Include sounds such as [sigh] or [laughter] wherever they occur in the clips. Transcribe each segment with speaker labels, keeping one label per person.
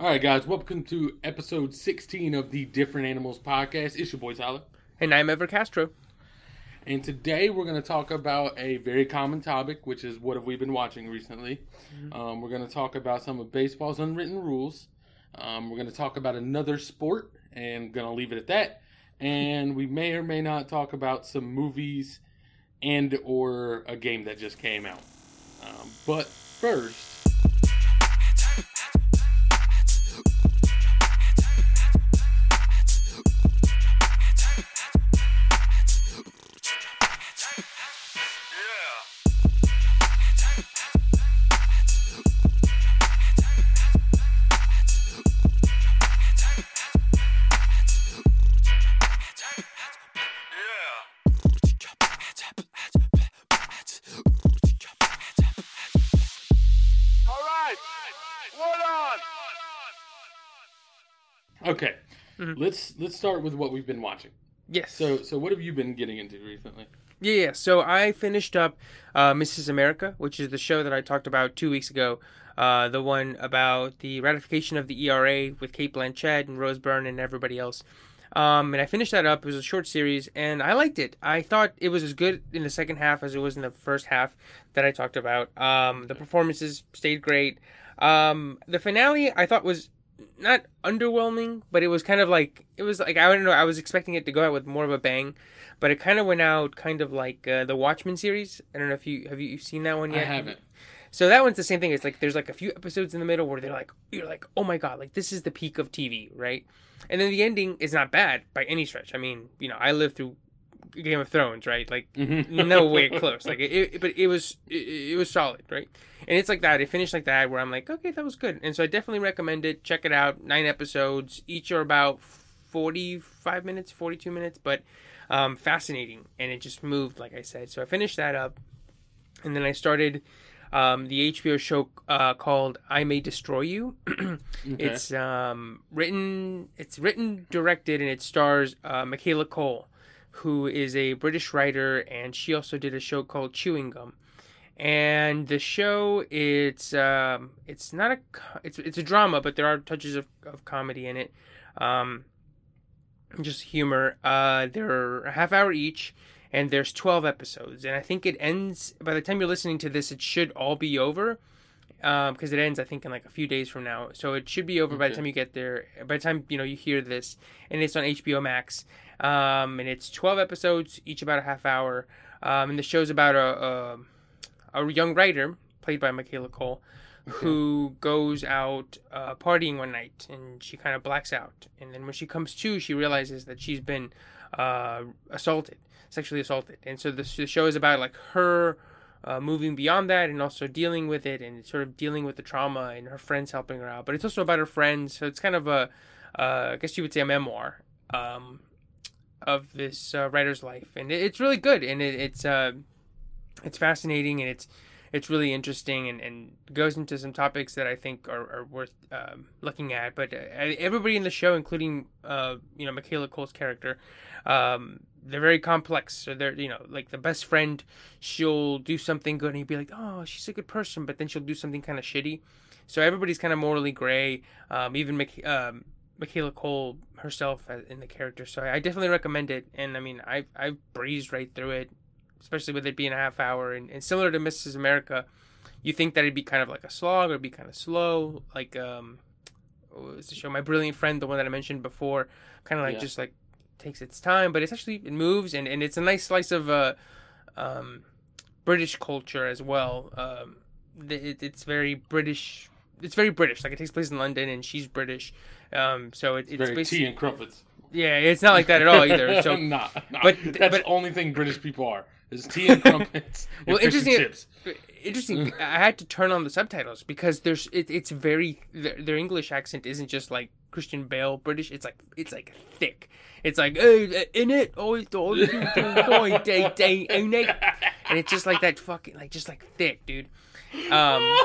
Speaker 1: All right, guys, welcome to episode 16 of the Different Animals podcast. It's your boy Tyler.
Speaker 2: And I'm Ever Castro.
Speaker 1: And today we're going to talk about a very common topic, which is what have we been watching recently. Um, we're going to talk about some of baseball's unwritten rules. Um, we're going to talk about another sport, and going to leave it at that. And we may or may not talk about some movies and or a game that just came out. Um, but first, let's let's start with what we've been watching.
Speaker 2: Yes.
Speaker 1: So, so what have you been getting into recently?
Speaker 2: yeah, yeah. So I finished up uh, Mrs. America, which is the show that I talked about two weeks ago. Uh, the one about the ratification of the ERA with Cate Blanchett and Rose Byrne and everybody else. Um, and I finished that up. It was a short series, and I liked it. I thought it was as good in the second half as it was in the first half that I talked about. Um, the performances stayed great. Um, the finale I thought was not underwhelming, but it was kind of like it was like I don't know. I was expecting it to go out with more of a bang, but it kind of went out kind of like uh, the Watchmen series. I don't know if you have you seen that one yet.
Speaker 1: I haven't.
Speaker 2: So that one's the same thing. It's like there's like a few episodes in the middle where they're like you're like oh my god like this is the peak of TV right, and then the ending is not bad by any stretch. I mean you know I lived through Game of Thrones right? Like
Speaker 1: Mhm.
Speaker 2: no way close. Like it, it but it was it, it was solid right? And it's like that. It finished like that where i'm like okay that was good. And so i definitely recommend it. Check it out. Nine episodes. Each are about 45 minutes 42 minutes but um, fascinating. And it just moved like i said. So i finished that up. And then i started um, the hbo show uh, called i may destroy you. [clears throat] It's um, written it's written directed and it stars uh, Michaela Coel who is a British writer, and she also did a show called Chewing Gum. And the show, it's um, it's not a it's it's a drama, but there are touches of, of comedy in it, um, just humor. Uh, they're a half hour each, and there's twelve episodes, and I think it ends by the time you're listening to this, it should all be over. Because it ends, I think, in like a few days from now, so it should be over by the time you get there. By the time you know you hear this, and it's on HBO Max um, and it's 12 episodes, each about a half hour. Um, and the show's about a, a, a young writer, played by Michaela Coel, who goes out uh, partying one night and she kind of blacks out. And then when she comes to, she realizes that she's been uh, assaulted, sexually assaulted. And so the, the show is about like her uh, moving beyond that and also dealing with it and sort of dealing with the trauma and her friends helping her out. But it's also about her friends. So it's kind of a, uh, I guess you would say a memoir. Um, of this uh, writer's life, and it, it's really good, and it, it's uh, it's fascinating, and it's it's really interesting, and, and goes into some topics that I think are, are worth um, looking at. But uh, everybody in the show, including uh, you know Michaela Coel's character, um, they're very complex. So they're you know like the best friend, she'll do something good, and you'd be like, oh, she's a good person, but then she'll do something kind of shitty. So everybody's kind of morally gray. Um, even Mich- um, Michaela Coel herself in the character. So I definitely recommend it. And I mean, I I breezed right through it, especially with it being a half hour. And, and similar to Mrs. America, you think that it'd be kind of like a slog or it'd be kind of slow, like um, was the show? My Brilliant Friend, the one that I mentioned before, kind of like
Speaker 1: Yeah.
Speaker 2: just like takes its time, but it's actually it moves and and it's a nice slice of uh, um, British culture as well. Um, it, it's very British. It's very British. Like it takes place in London, and she's British. Um, so it, it's
Speaker 1: Very
Speaker 2: basically
Speaker 1: tea and crumpets.
Speaker 2: yeah, it's not like that at all either. So [laughs]
Speaker 1: nah, nah.
Speaker 2: but-
Speaker 1: that's
Speaker 2: but-
Speaker 1: the only thing British people are is tea and crumpets. [laughs]
Speaker 2: Well,
Speaker 1: and
Speaker 2: interesting-
Speaker 1: chips.
Speaker 2: interesting. I had to turn on the subtitles because there's it, it's very their, their English accent isn't just like Christian Bale British. It's like it's like thick. It's like hey, in it, oh, day day [laughs] and it's just like that fucking like just like thick, dude. Um,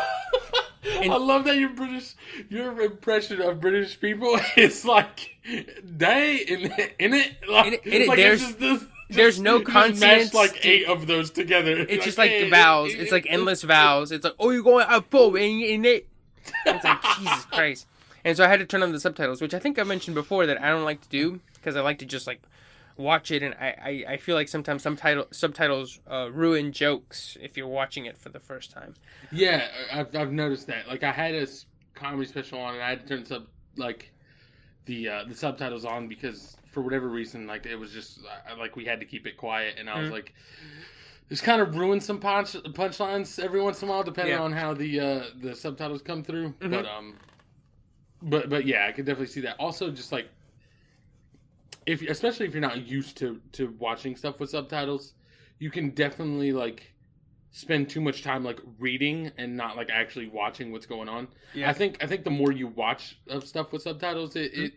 Speaker 2: And-
Speaker 1: I love that your British, your impression of British people [laughs] is like they in in it. Like,
Speaker 2: In it- in it,
Speaker 1: like
Speaker 2: there's-
Speaker 1: it's just this,
Speaker 2: there's no consonants.
Speaker 1: like eight of those together.
Speaker 2: it's just like
Speaker 1: hey,
Speaker 2: the vowels.
Speaker 1: it-
Speaker 2: It's like
Speaker 1: it-
Speaker 2: endless vowels. It's like oh, you're going up in, in it. It's like [laughs] Jesus Christ. and so I had to turn on the subtitles, which I think I mentioned before that I don't like to do because I like to just like watch it, and I I, I feel like sometimes some title subtitles uh, ruin jokes if you're watching it for the first time.
Speaker 1: Yeah, I've, I've noticed that. Like I had a comedy special on, and I had to turn sub like the uh, the subtitles on because for whatever reason, like it was just like we had to keep it quiet, and I was
Speaker 2: Mhm.
Speaker 1: like, it's kind of ruined some punch punchlines every once in a while, depending
Speaker 2: Yeah.
Speaker 1: on how the uh, the subtitles come through.
Speaker 2: Mhm.
Speaker 1: But um, but but yeah, I could definitely see that. Also, just like if especially if you're not used to to watching stuff with subtitles, you can definitely like spend too much time like reading and not like actually watching what's going on.
Speaker 2: Yeah.
Speaker 1: I think I think the more you watch of stuff with subtitles, it, it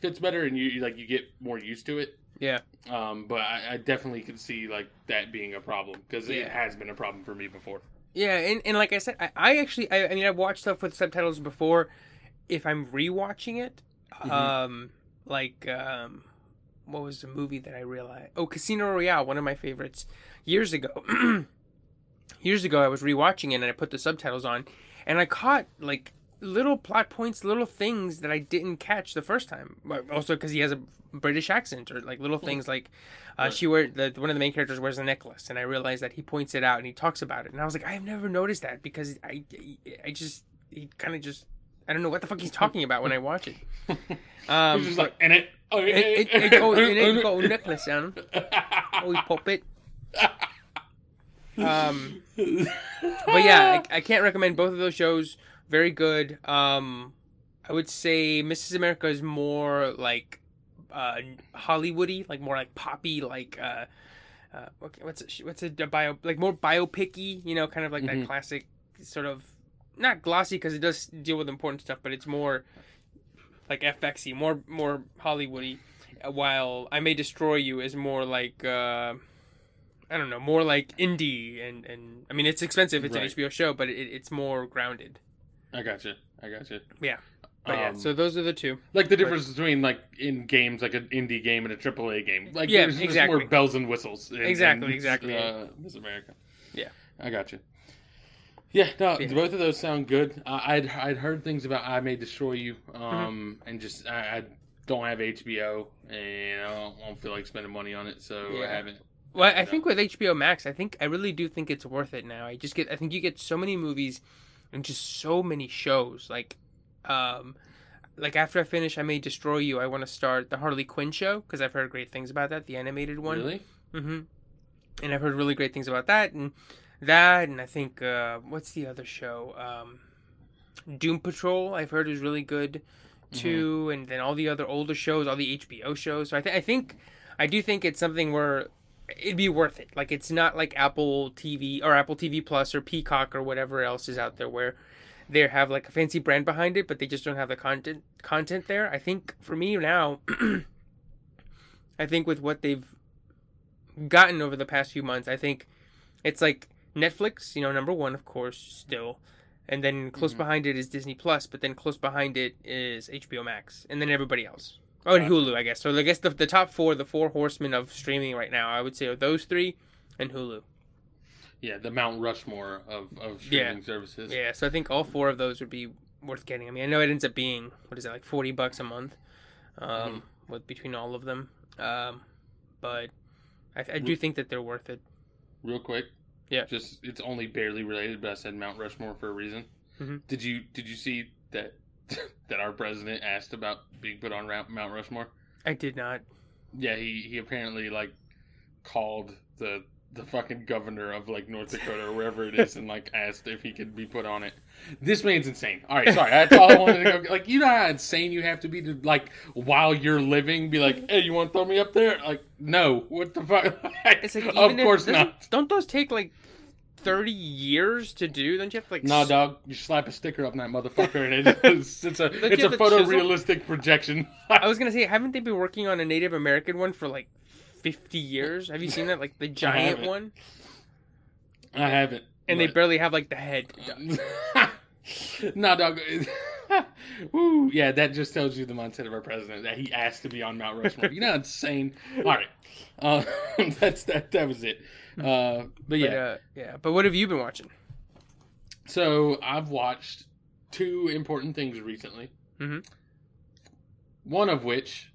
Speaker 1: fits better and you, like you get more used to it.
Speaker 2: Yeah.
Speaker 1: Um, but I, I definitely could see like that being a problem because it has been a problem for me before.
Speaker 2: Yeah, and, and like I said, I, I actually, I, I mean, I've watched stuff with subtitles before. If I'm rewatching it,
Speaker 1: Mhm.
Speaker 2: um, like, um, what was the movie that I realized? Oh, Casino Royale, one of my favorites. Years ago, [clears throat] years ago, I was rewatching it and I put the subtitles on, and I caught like little plot points, little things that I didn't catch the first time. Also, because he has a British accent, or like little things like uh,
Speaker 1: Right.
Speaker 2: she wear the one of the main characters wears a necklace, and I realized that he points it out and he talks about it, and I was like, I've never noticed that because I, I just he kind of just I don't know what the fuck he's talking about when I watch it. [laughs] Um,
Speaker 1: just like and it. Oh,
Speaker 2: it, it, it, go, it, it go necklace down. Oh, he pop it. [laughs] Um, but yeah, I, I can't recommend both of those shows. Very good. Um, I would say Mrs. America is more like uh, Hollywoody, like more like poppy, like uh, uh, what's it, what's a, a bio like more biopicky, you know, kind of like
Speaker 1: Mhm.
Speaker 2: that classic sort of not glossy because it does deal with important stuff, but it's more like FXy, more more Hollywoody. uh, While I May Destroy You is more like uh, I don't know, more like indie and and I mean it's expensive. It's
Speaker 1: Right.
Speaker 2: an HBO show, but it, it's more grounded.
Speaker 1: I got you. I got you.
Speaker 2: Yeah. But yeah,
Speaker 1: Um,
Speaker 2: so those are the two.
Speaker 1: like the difference between like in games like an indie game and a triple A game. Like
Speaker 2: Yeah,
Speaker 1: there's just
Speaker 2: exactly.
Speaker 1: more bells and whistles. in-
Speaker 2: Exactly,
Speaker 1: in,
Speaker 2: exactly.
Speaker 1: Uh, Miss America.
Speaker 2: Yeah.
Speaker 1: I got you. Yeah, no,
Speaker 2: Yeah.
Speaker 1: both of those sound good. Uh, I'd I'd heard things about I May Destroy You,
Speaker 2: Mm-hmm.
Speaker 1: um, and just I, I don't have HBO, and I don't, don't feel like spending money on it, so I
Speaker 2: Yeah.
Speaker 1: haven't.
Speaker 2: Well, I think with HBO Max, I think I really do think it's worth it now. I just get I think you get so many movies and just so many shows. Like um like after I finish I May Destroy You, I want to start the Harley Quinn show because I've heard great things about that, the animated one.
Speaker 1: Really?
Speaker 2: Mhm. And I've heard really great things about that and that and I think uh what's the other show? Um Doom Patrol, I've heard is really good too, and then all the other older shows, all the HBO shows. So I, th- I think, I do think it's something where it'd be worth it. Like it's not like Apple TV or Apple TV Plus or Peacock or whatever else is out there where they have like a fancy brand behind it, but they just don't have the content content there. I think for me now, [clears throat] I think with what they've gotten over the past few months, I think it's like Netflix, you know, number one, of course, still. And then close
Speaker 1: Mhm.
Speaker 2: behind it is Disney Plus, but then close behind it is HBO Max, and then everybody else. Oh, and Hulu, I guess. So I guess the, the top four, the four horsemen of streaming right now, I would say are those three and Hulu.
Speaker 1: Yeah, the Mount Rushmore of of streaming services.
Speaker 2: Yeah, so I think all four of those would be worth getting. I mean, I know it ends up being what is it like forty bucks a month, um,
Speaker 1: Mhm.
Speaker 2: with between all of them. Um, but I, I do think that they're worth it.
Speaker 1: Real quick.
Speaker 2: Yeah.
Speaker 1: Just it's only barely related, but I said Mount Rushmore for a reason.
Speaker 2: Mhm.
Speaker 1: Did you did you see that [laughs] that our president asked about being put on Mount Rushmore?
Speaker 2: I did not.
Speaker 1: Yeah, he he apparently like called the the fucking governor of like North Dakota or wherever it is and like [laughs] asked if he could be put on it. This man's insane. All right, sorry. That's all I wanted to go. Like you know how insane you have to be to like while you're living be like, hey, you want to throw me up there? Like, no. What the fuck? [laughs]
Speaker 2: It's like
Speaker 1: of
Speaker 2: even if-
Speaker 1: course not.
Speaker 2: Don't those take like thirty years to do? Don't you have to like?
Speaker 1: No,
Speaker 2: s-
Speaker 1: dog. You slap a sticker up that motherfucker, and it [laughs] is, it's a it's a
Speaker 2: have the chisel?
Speaker 1: photorealistic projection.
Speaker 2: I was gonna say, haven't they been working on a Native American one for like fifty years? Have you seen that? Like the [laughs] giant
Speaker 1: haven't.
Speaker 2: one,
Speaker 1: I haven't,
Speaker 2: and they barely have like the head. [laughs]
Speaker 1: no, dog. Woo, yeah, that just tells you the mindset of our president that he asked to be on Mount Rushmore. You know, insane. All right, uh, that's that. That was it. Uh, but yeah,
Speaker 2: But, uh, yeah. But what have you been watching?
Speaker 1: so I've watched two important things recently.
Speaker 2: Mhm.
Speaker 1: One of which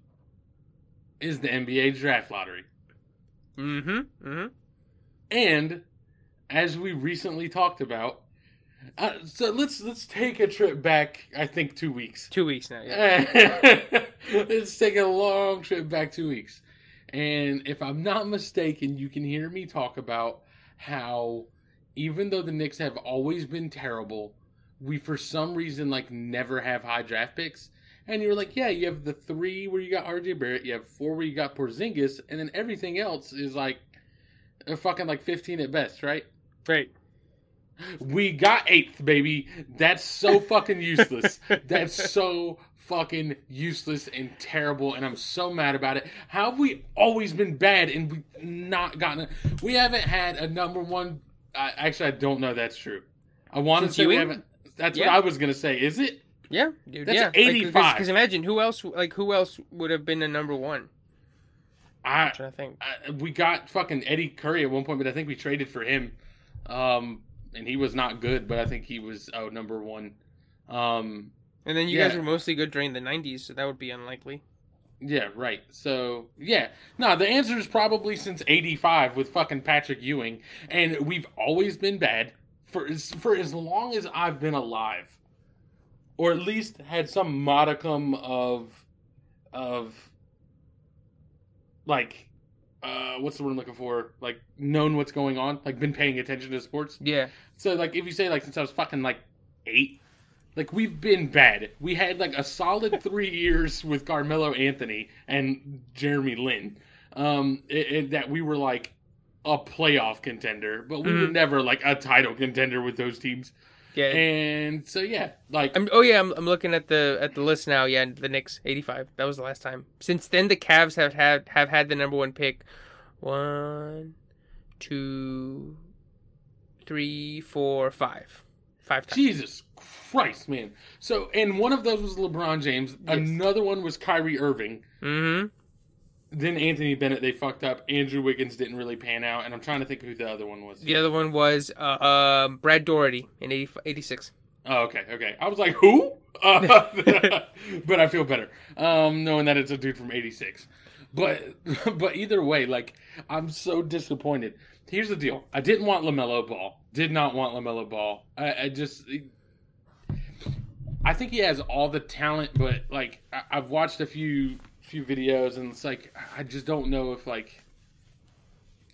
Speaker 1: is the NBA draft lottery.
Speaker 2: Mm-hmm. Mm-hmm.
Speaker 1: And as we recently talked about, uh, so let's let's take a trip back. I think two weeks.
Speaker 2: Two weeks now. Yeah. [laughs]
Speaker 1: let's take a long trip back two weeks. And if I'm not mistaken, you can hear me talk about how even though the Knicks have always been terrible, we for some reason like never have high draft picks. And you're like, yeah, you have the three where you got RJ Barrett, you have four where you got Porzingis, and then everything else is like a fucking like 15 at best, right?
Speaker 2: Right.
Speaker 1: We got eighth, baby. That's so fucking useless. [laughs] That's so fucking useless and terrible, and I'm so mad about it. How have we always been bad and we not gotten? A, we haven't had a number one. I, actually, I don't know. That's true. I want to say we haven't. That's
Speaker 2: Yeah.
Speaker 1: what I was gonna say. Is it?
Speaker 2: Yeah, dude.
Speaker 1: That's
Speaker 2: yeah.
Speaker 1: 85.
Speaker 2: Because imagine who else, like who else would have been a number one?
Speaker 1: I,
Speaker 2: I'm trying to think.
Speaker 1: I we got fucking Eddie Curry at one point, but I think we traded for him. Um, and he was not good, but I think he was oh number one. Um,
Speaker 2: And then you
Speaker 1: Yeah.
Speaker 2: guys were mostly good during the '90s, so that would be unlikely.
Speaker 1: Yeah, right. So, yeah. No, the answer is probably since 85 with fucking Patrick Ewing. And we've always been bad for as, for as long as I've been alive. Or at least had some modicum of, of, like, uh, what's the word I'm looking for? Like, known what's going on. Like, been paying attention to sports.
Speaker 2: Yeah.
Speaker 1: So like if you say like since I was fucking like eight, like we've been bad. We had like a solid three [laughs] years with Carmelo Anthony and Jeremy Lin, um, it, it- that we were like a playoff contender, but we were
Speaker 2: Mhm.
Speaker 1: never like a title contender with those teams.
Speaker 2: Yeah.
Speaker 1: And so yeah, like
Speaker 2: I'm, oh yeah, I'm, I'm looking at the at the list now. Yeah, the Knicks, 85. That was the last time. Since then, the Cavs have had have had the number one pick. One, two, three, four, five, five times.
Speaker 1: Jesus Christ, man. So and one of those was LeBron James.
Speaker 2: Yes.
Speaker 1: Another one was Kyrie Irving.
Speaker 2: Mm-hmm.
Speaker 1: Then Anthony Bennett, they fucked up. Andrew Wiggins didn't really pan out, and I'm trying to think who the other one was.
Speaker 2: The other one was uh, um, Brad Daugherty in 80, 86.
Speaker 1: Oh, okay, okay. I was like, who? Uh, [laughs] but I feel better um, knowing that it's a dude from '86. But [laughs] but either way, like I'm so disappointed. Here's the deal: I didn't want Lamelo Ball. Did not want Lamelo Ball. I, I just. I think he has all the talent, but like I, I've watched a few few videos, and it's like I just don't know if like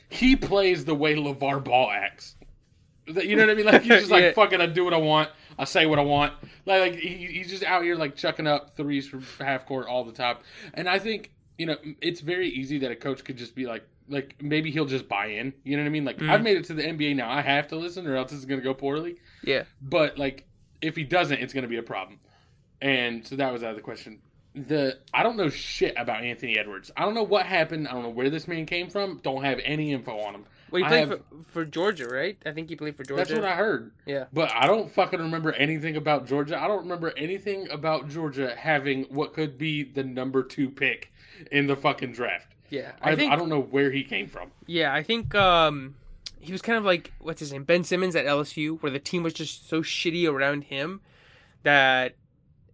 Speaker 1: he plays the way LeVar Ball acts. You know what I mean? Like he's just [laughs] like
Speaker 2: Yeah.
Speaker 1: fucking. I do what I want. I say what I want. Like, like he, he's just out here like chucking up threes from half court all the time. And I think you know it's very easy that a coach could just be like, like maybe he'll just buy in. You know what I mean? Like
Speaker 2: Mm.
Speaker 1: I've made it to the NBA now. I have to listen, or else it's gonna go poorly.
Speaker 2: Yeah.
Speaker 1: But like, if he doesn't, it's going to be a problem. And so that was out of the question. The I don't know shit about Anthony Edwards. I don't know what happened. I don't know where this man came from. Don't have any info on him.
Speaker 2: Well, he played
Speaker 1: have-
Speaker 2: for, for Georgia, right? I think he played for Georgia.
Speaker 1: That's what I heard.
Speaker 2: Yeah.
Speaker 1: But I don't fucking remember anything about Georgia. I don't remember anything about Georgia having what could be the number two pick in the fucking draft.
Speaker 2: Yeah.
Speaker 1: I,
Speaker 2: I think.
Speaker 1: I don't know where he came from.
Speaker 2: Yeah, I think um, he was kind of like what's his name, Ben Simmons at LSU, where the team was just so shitty around him that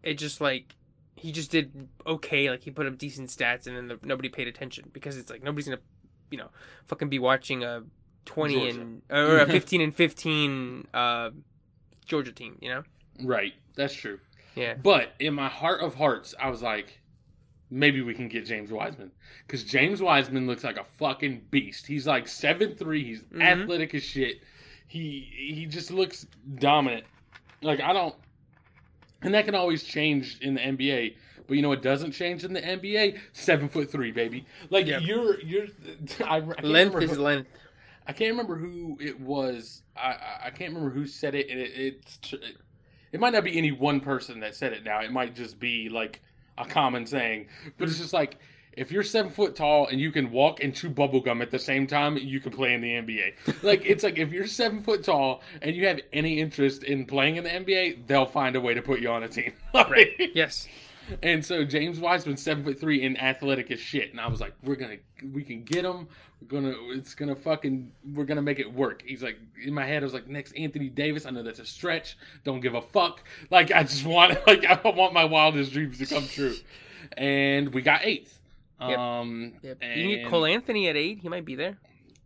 Speaker 2: it just like he just did okay. Like he put up decent stats, and then the, nobody paid attention because it's like nobody's gonna, you know, fucking be watching a twenty
Speaker 1: Georgia.
Speaker 2: and or a [laughs] fifteen and fifteen uh, Georgia team. You know?
Speaker 1: Right. That's true.
Speaker 2: Yeah.
Speaker 1: But in my heart of hearts, I was like, maybe we can get James Wiseman because James Wiseman looks like a fucking beast. He's like seven three. He's
Speaker 2: Mhm.
Speaker 1: athletic as shit. He he just looks dominant. Like I don't, and that can always change in the NBA. But you know it doesn't change in the NBA? Seven foot three, baby. Like
Speaker 2: Yep.
Speaker 1: you're you're. [laughs] I, I can't
Speaker 2: Length
Speaker 1: remember
Speaker 2: is
Speaker 1: who-
Speaker 2: length.
Speaker 1: I can't remember who it was. I I, I can't remember who said it, and it, it's it, it might not be any one person that said it. Now it might just be like a common saying, but it's just like if you're seven foot tall and you can walk and chew bubble gum at the same time, you can play in the NBA. like it's like if you're seven foot tall and you have any interest in playing in the NBA, they'll find a way to put you on a team. [laughs]
Speaker 2: Right. Yes.
Speaker 1: And so James Wiseman, seven foot three and athletic as shit. And I was like, we're gonna, we can get him. We're gonna, it's gonna fucking, we're gonna make it work. He's like, in my head, I was like, next Anthony Davis. I know that's a stretch. Don't give a fuck. Like I just want, [laughs] like I want my wildest dreams to come true. [laughs] And we got eighth.
Speaker 2: Yep.
Speaker 1: Um,
Speaker 2: Yep.
Speaker 1: and
Speaker 2: You need Cole Anthony at eight. He might be there.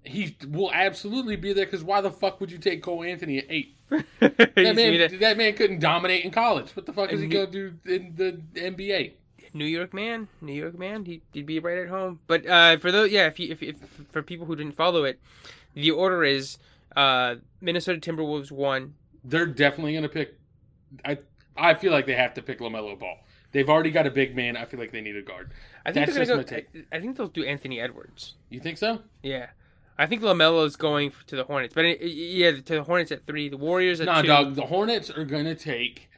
Speaker 1: he will absolutely be there because why the fuck would you take Cole Anthony at eight? [laughs] That man,
Speaker 2: that?
Speaker 1: man couldn't dominate in college. What the fuck is he
Speaker 2: And
Speaker 1: gonna do in the NBA?
Speaker 2: New York man, New York man. He, he'd be right at home. But uh, for those, yeah, if, you, if if for people who didn't follow it, the order is uh, Minnesota Timberwolves one.
Speaker 1: They're definitely gonna pick. I I feel like they have to pick Lamelo Ball. They've already got a big man. I feel like they need a guard.
Speaker 2: I think
Speaker 1: That's
Speaker 2: they're gonna go. I, I think they'll do Anthony Edwards.
Speaker 1: You think so?
Speaker 2: Yeah, I think Lamelo's going to the Hornets, but it, yeah, to the Hornets at three, the Warriors at
Speaker 1: Nah,
Speaker 2: two.
Speaker 1: dog. The Hornets are gonna take.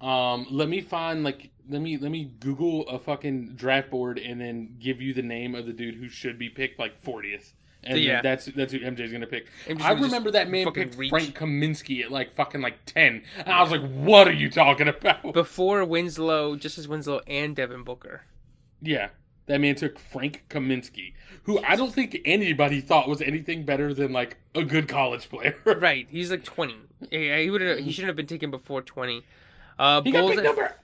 Speaker 1: Um, let me find like let me let me Google a fucking draft board and then give you the name of the dude who should be picked like fortieth. And
Speaker 2: Yeah.
Speaker 1: that's that's who MJ's gonna pick.
Speaker 2: MJ's
Speaker 1: I
Speaker 2: gonna
Speaker 1: remember that man picked
Speaker 2: reach.
Speaker 1: Frank Kaminsky at like fucking like ten, and I was like, "What are you talking about?" [laughs]
Speaker 2: Before Winslow, just as Winslow and Devin Booker.
Speaker 1: Yeah, that man took Frank Kaminsky, who I don't think anybody thought was anything better than like a good college player. [laughs]
Speaker 2: Right, he's like twenty. Yeah, he would he shouldn't have been taken before twenty. Uh,
Speaker 1: he got picked number.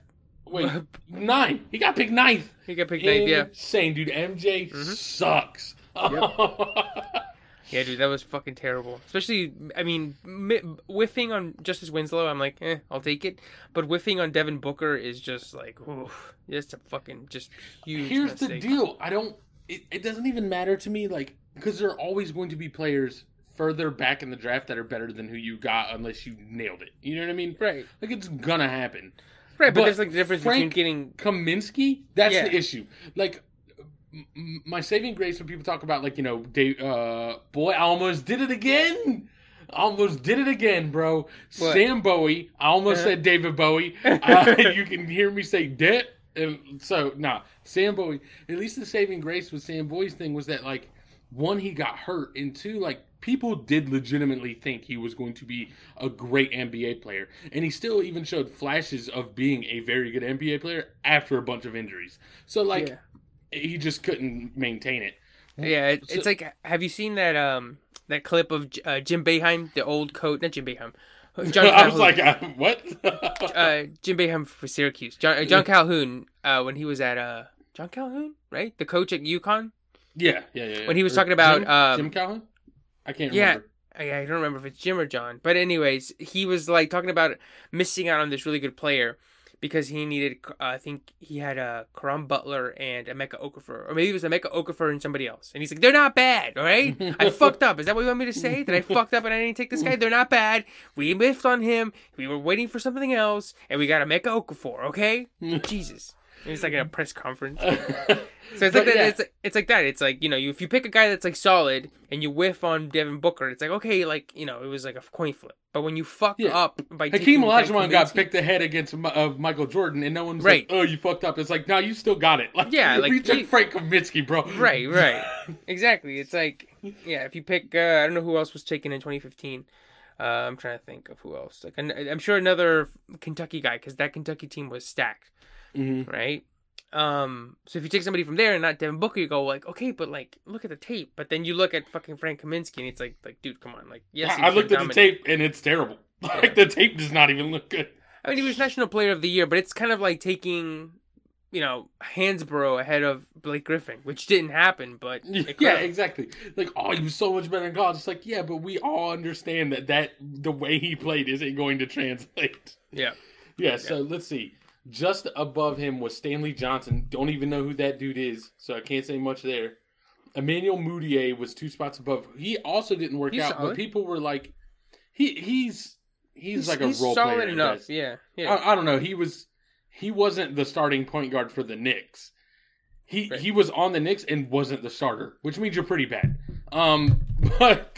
Speaker 1: Wait, [laughs] nine. He got picked ninth.
Speaker 2: He got picked ninth. Yeah,
Speaker 1: Insane, dude. MJ sucks. [laughs]
Speaker 2: yeah, dude, that was fucking terrible. Especially, I mean, whiffing on Justice Winslow, I'm like, eh, I'll take it. But whiffing on Devin Booker is just like, oof, just a fucking just huge.
Speaker 1: Here's the deal. I don't. It, it doesn't even matter to me, like, because there are always going to be players further back in the draft that are better than who you got unless you nailed it. You know what I mean?
Speaker 2: Right,
Speaker 1: Like, it's gonna happen.
Speaker 2: Right, but,
Speaker 1: But
Speaker 2: there's like the difference
Speaker 1: Frank-
Speaker 2: between getting
Speaker 1: Kaminsky, that's
Speaker 2: Yeah.
Speaker 1: the issue. Like, m- my saving grace when people talk about, like, you know, Dave, uh, boy, I almost did it again. Almost did it again, bro.
Speaker 2: What?
Speaker 1: Sam Bowie. I almost
Speaker 2: Uh-huh.
Speaker 1: said David Bowie. [laughs] Uh, you can hear me say "det," and so nah. Sam Bowie. At least the saving grace with Sam Bowie's thing was that like one he got hurt, and two like people did legitimately think he was going to be a great NBA player, and he still even showed flashes of being a very good NBA player after a bunch of injuries. So like
Speaker 2: Yeah.
Speaker 1: he just couldn't maintain it.
Speaker 2: Yeah, it,
Speaker 1: So-
Speaker 2: it's like have you seen that um that clip of uh, Jim Boeheim, the old coach, not Jim Boeheim, [laughs] John
Speaker 1: I was like, uh, what? [laughs]
Speaker 2: uh, Jim Boeheim for Syracuse, John, uh, John Calhoun, uh, when he was at uh John Calhoun, right, the coach at UConn.
Speaker 1: yeah, yeah, yeah, yeah.
Speaker 2: When he was
Speaker 1: Or
Speaker 2: talking about,
Speaker 1: Jim,
Speaker 2: um,
Speaker 1: Jim Calhoun. I can't
Speaker 2: Yeah.
Speaker 1: remember.
Speaker 2: I, I don't remember if it's Jim or John, but anyways, he was like talking about missing out on this really good player because he needed. Uh, I think he had a uh, Caron Butler and Emeka Okafor, or maybe it was Emeka Okafor and somebody else. And he's like, "They're not bad, all right? [laughs] I fucked up. Is that what you want me to say? That I fucked up and I didn't take this guy? They're not bad. We whiffed on him. We were waiting for something else, and we got Emeka Okafor. Okay? [laughs] Jesus." It's like in a press conference. [laughs] So it's like that.
Speaker 1: yeah.
Speaker 2: It's it's like that. It's like you know, you, if you pick a guy that's like solid and you whiff on Devin Booker, it's like okay, like you know, it was like a coin flip. But when you fuck
Speaker 1: Yeah.
Speaker 2: up by
Speaker 1: Hakeem Olajuwon got picked ahead against of Michael Jordan, and no one's
Speaker 2: Right.
Speaker 1: like, "Oh, you fucked up." It's like, no, you still got it. [laughs] Like,
Speaker 2: Yeah, like,
Speaker 1: we took
Speaker 2: he-
Speaker 1: Frank Kaminsky, bro.
Speaker 2: Right, [laughs] right, exactly. It's like yeah, if you pick, uh, I don't know who else was taken in 2015. Uh, I'm trying to think of who else. Like I'm sure another Kentucky guy because that Kentucky team was stacked,
Speaker 1: Mhm.
Speaker 2: right? Um, so if you take somebody from there and not Devin Booker, you go like, okay, but like, look at the tape. But then you look at fucking Frank Kaminsky, and it's like, like, dude, come on, like, yes,
Speaker 1: I, I looked at the tape, and it's terrible. [laughs] Like the tape does not even look good.
Speaker 2: I mean, he was National Player of the Year, but it's kind of like taking, you know, Hansbrough ahead of Blake Griffin, which didn't happen, but [laughs]
Speaker 1: Yeah, exactly. Like, oh, he was so much better in college. It's like, yeah, but we all understand that that the way he played isn't going to translate.
Speaker 2: yeah, [laughs]
Speaker 1: Yeah, so let's see. Just above him was Stanley Johnson. Don't even know who that dude is, so I can't say much there. Emmanuel Mudiay was two spots above. He also didn't work
Speaker 2: He's
Speaker 1: out,
Speaker 2: solid.
Speaker 1: but people were like, he he's he's, like a
Speaker 2: he's
Speaker 1: role
Speaker 2: solid
Speaker 1: player.
Speaker 2: enough. Yeah, yeah.
Speaker 1: I, I don't know. He was he wasn't the starting point guard for the Knicks. He
Speaker 2: Right.
Speaker 1: he was on the Knicks and wasn't the starter, which means you're pretty bad. Um, [laughs] but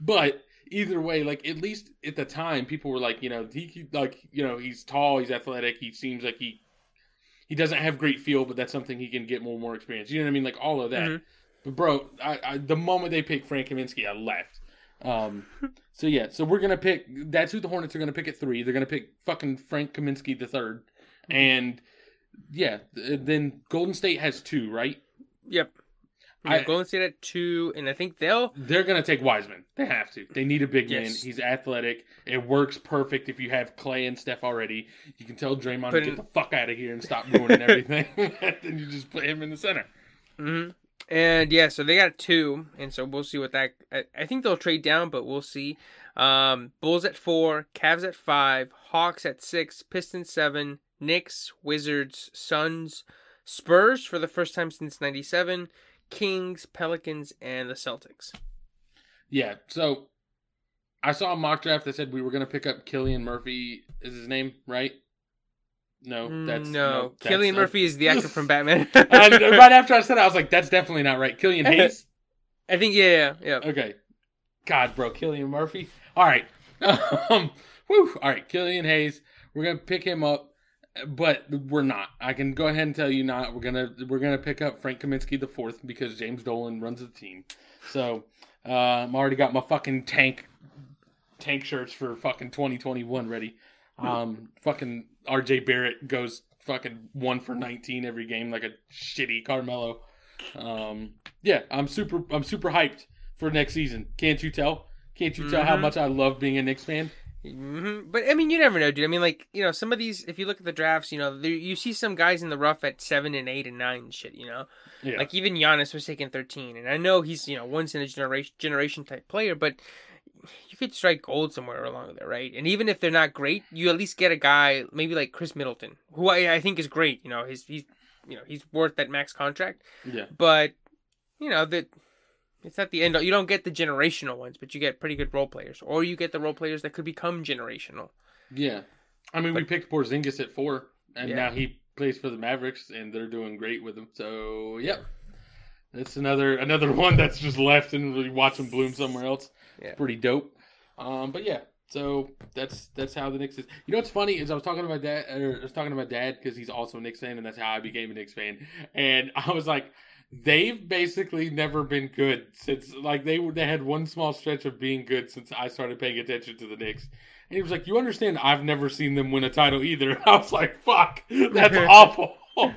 Speaker 1: but either way, like at least at the time, people were like, you know, he like you know he's tall, he's athletic, he seems like he he doesn't have great feel, but that's something he can get more and more experience. You know what I mean? Like all of that.
Speaker 2: Mhm.
Speaker 1: But bro, I, I the moment they picked Frank Kaminsky, I left. Um, [laughs] so yeah, so we're gonna pick. That's who the Hornets are gonna pick at three. They're gonna pick fucking Frank Kaminsky the third, and Yeah. th- Then Golden State has two, right?
Speaker 2: Yep. We
Speaker 1: I-
Speaker 2: have Golden State at two, and I think they'll.
Speaker 1: They're gonna take Wiseman. They have to. They need a big man. He's athletic. It works perfect if you have Clay and Steph already. You can tell Draymond to
Speaker 2: in-
Speaker 1: get the fuck out of here and stop ruining [laughs] everything. [laughs] then you just put him in the center.
Speaker 2: hmm And yeah, so they got two, and so we'll see what that. I, I think they'll trade down, but we'll see. Um, Bulls at four, Cavs at five, Hawks at six, Pistons seven, Knicks, Wizards, Suns, Spurs for the first time since '97, Kings, Pelicans, and the Celtics.
Speaker 1: Yeah. So I saw a mock draft that said we were gonna pick up Killian Murphy. Is his name right? No,
Speaker 2: Mm,
Speaker 1: that's
Speaker 2: no.
Speaker 1: that's-
Speaker 2: Cillian
Speaker 1: uh,
Speaker 2: Murphy is the actor from [laughs] Batman.
Speaker 1: and right after I said it, I was like, that's definitely not right. Killian [laughs] Hayes.
Speaker 2: I think yeah, yeah, yeah.
Speaker 1: Okay. God, bro, Killian Murphy. All right. [laughs] Um, whew. All right, Killian Hayes. We're gonna pick him up, but we're not. I can go ahead and tell you not. We're gonna we're gonna pick up Frank Kaminsky the fourth because James Dolan runs the team. So uh, I'm already got my fucking tank tank shirts for fucking 2021 ready. Um, fucking RJ Barrett goes fucking one for 19 every game like a shitty Carmelo. Um, yeah, I'm super I'm super hyped for next season. Can't you tell? Can't you tell how
Speaker 2: Mhm.
Speaker 1: much I love being a Knicks fan?
Speaker 2: Hmm But I mean, you never know, dude. I mean, like you know, some of these. If you look at the drafts, you know, there, you see some guys in the rough at seven and eight and nine and shit. You know,
Speaker 1: Yeah.
Speaker 2: like even Giannis was taking thirteen, and I know he's you know once in a generation generation type player, but you could strike gold somewhere along there, right? And even if they're not great, you at least get a guy maybe like Khris Middleton, who I, I think is great. You know, he's he's you know he's worth that max contract,
Speaker 1: yeah.
Speaker 2: but you know that. It's not the end. You don't get the generational ones, but you get pretty good role players, or you get the role players that could become generational.
Speaker 1: Yeah. I mean, we picked Porzingis at four, and
Speaker 2: Yeah.
Speaker 1: now he plays for the Mavericks, and they're doing great with him. So, yep. That's another another [laughs] one that's just left and we watch him bloom somewhere else.
Speaker 2: Yeah.
Speaker 1: Pretty dope. Um, but yeah, so that's that's how the Knicks is. You know what's funny is I was talking to my dad, or I was talking to my dad because he's also a Knicks fan, and that's how I became a Knicks fan. And [laughs] I was like, they've basically never been good since like they they had one small stretch of being good since I started paying attention to the Knicks. And he was like, "You understand? I've never seen them win a title either." [laughs] I was like, "Fuck, that's [laughs] awful. [laughs]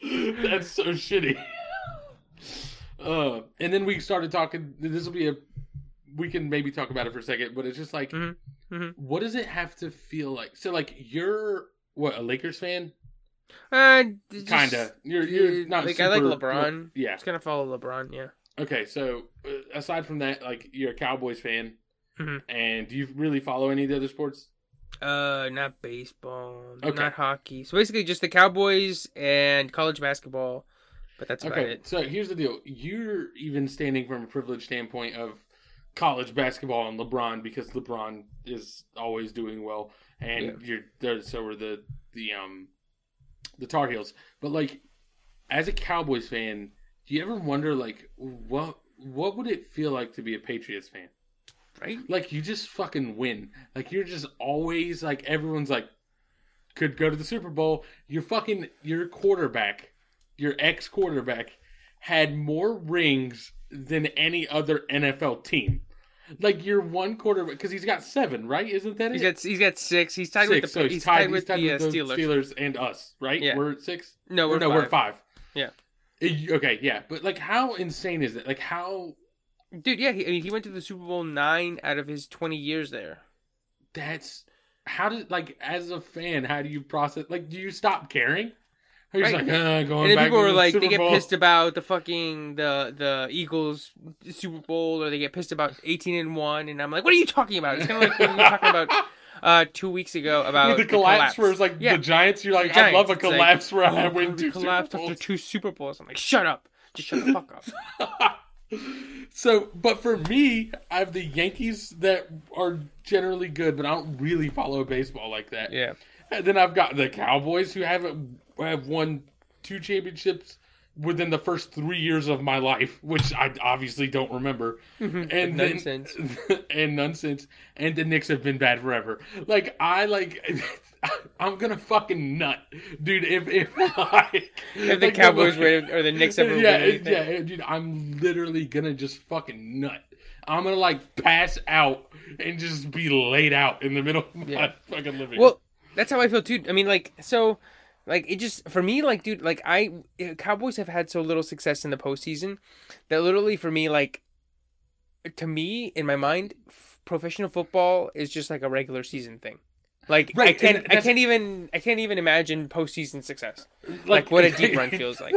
Speaker 1: that's so shitty." Uh, and then we started talking. This will be a. We can maybe talk about it for a second, but it's just like,
Speaker 2: Mhm, mhm.
Speaker 1: what does it have to feel like? So, like, you're what a Lakers fan,
Speaker 2: Uh,
Speaker 1: kinda. You're you're not
Speaker 2: like I like
Speaker 1: super-
Speaker 2: LeBron.
Speaker 1: Yeah.
Speaker 2: It's gonna follow LeBron. Yeah.
Speaker 1: Okay, so uh, aside from that, like, you're a Cowboys fan,
Speaker 2: Mhm.
Speaker 1: and do you really follow any of the other sports?
Speaker 2: Uh, not baseball,
Speaker 1: Okay.
Speaker 2: not hockey. So basically, just the Cowboys and college basketball. But that's
Speaker 1: Okay, so here's the deal. You're even standing from a privileged standpoint of college basketball and LeBron because LeBron is always doing well, and
Speaker 2: Yeah.
Speaker 1: you're there. So are the the um the Tar Heels. But like, as a Cowboys fan, do you ever wonder like what what would it feel like to be a Patriots fan?
Speaker 2: Right?
Speaker 1: Like you just fucking win. Like you're just always like everyone's like could go to the Super Bowl. Your fucking your quarterback, your ex quarterback, had more rings than any other NFL team. Like your one quarterback because he's got seven, right? Isn't that
Speaker 2: He's
Speaker 1: it?
Speaker 2: got he's got six. He's tied
Speaker 1: six.
Speaker 2: with the
Speaker 1: so he's,
Speaker 2: he's
Speaker 1: tied,
Speaker 2: tied with
Speaker 1: he's tied
Speaker 2: the uh,
Speaker 1: with the
Speaker 2: Steelers.
Speaker 1: Steelers and us, right?
Speaker 2: Yeah.
Speaker 1: We're six.
Speaker 2: No, we're
Speaker 1: no,
Speaker 2: five.
Speaker 1: we're five.
Speaker 2: Yeah.
Speaker 1: Eh, Okay, yeah, but like, how insane is it? Like, how
Speaker 2: Dude, yeah, he, I mean, he went to the Super Bowl nine out of his twenty years there.
Speaker 1: that's how did like as a fan how do you process like do you stop caring you're
Speaker 2: Right.
Speaker 1: like uh, going
Speaker 2: And then
Speaker 1: back
Speaker 2: people were
Speaker 1: the
Speaker 2: like,
Speaker 1: Super
Speaker 2: they get
Speaker 1: Bowl.
Speaker 2: pissed about the fucking the the Eagles Super Bowl, or they get pissed about eighteen and one, and I'm like, what are you talking about? It's kind of like when we were talking about [laughs] uh two weeks ago about
Speaker 1: With the collapse, where it's like
Speaker 2: Yeah.
Speaker 1: the Giants you're like
Speaker 2: The
Speaker 1: I love a
Speaker 2: Giants, it's like,
Speaker 1: collapse where I win two Bowls.
Speaker 2: after two Super Bowls. I'm like, shut up, just shut the fuck up. [laughs]
Speaker 1: so but for me I have the Yankees that are generally good but I don't really follow baseball like that
Speaker 2: yeah,
Speaker 1: And then I've got the Cowboys who haven't have won two championships within the first three years of my life, which I obviously don't remember. Mm-hmm. And then,
Speaker 2: nonsense. [laughs]
Speaker 1: and nonsense. And the Knicks have been bad forever. Like I like [laughs] I'm gonna fucking nut, dude. If if [laughs] like
Speaker 2: if the
Speaker 1: like,
Speaker 2: Cowboys were or the Knicks ever
Speaker 1: yeah, yeah, dude. I'm literally gonna just fucking nut. I'm gonna like pass out and just be laid out in the middle of my fucking living.
Speaker 2: Well, that's how I feel too. I mean, like, so Like it just for me, like dude, like I eh, Cowboys have had so little success in the postseason that literally for me, like to me in my mind, f- professional football is just like a regular season thing. Like I can't, I can't even, I can't even imagine postseason success. Like, what a deep run [laughs] feels like.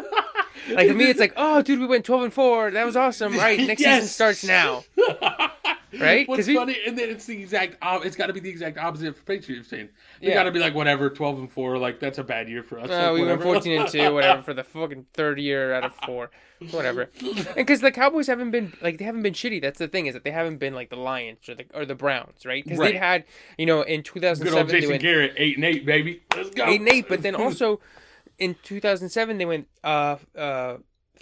Speaker 2: Like for me, it's like, oh, dude, we went twelve and four. That was awesome. Right, next season starts now. [laughs] Right?
Speaker 1: What's
Speaker 2: we-
Speaker 1: funny, and then it's the exact. op- It's got to be the exact opposite for Patriots fans. They
Speaker 2: Yeah.
Speaker 1: got to be like whatever, twelve and four. Like that's a bad year for us.
Speaker 2: Uh,
Speaker 1: like,
Speaker 2: we went 14 and 2, whatever, for the [laughs] fucking third year out of four. Whatever. [laughs] And because the Cowboys haven't been, like, they haven't been shitty. That's the thing, is that they haven't been like the Lions or the or the Browns, right? Because
Speaker 1: Right.
Speaker 2: they'd had, you know, in 2007,
Speaker 1: old
Speaker 2: they
Speaker 1: Jason
Speaker 2: went
Speaker 1: Garrett, eight and eight, baby. Let's go.
Speaker 2: 8 and 8, but then [laughs] also in 2007, they went uh, uh,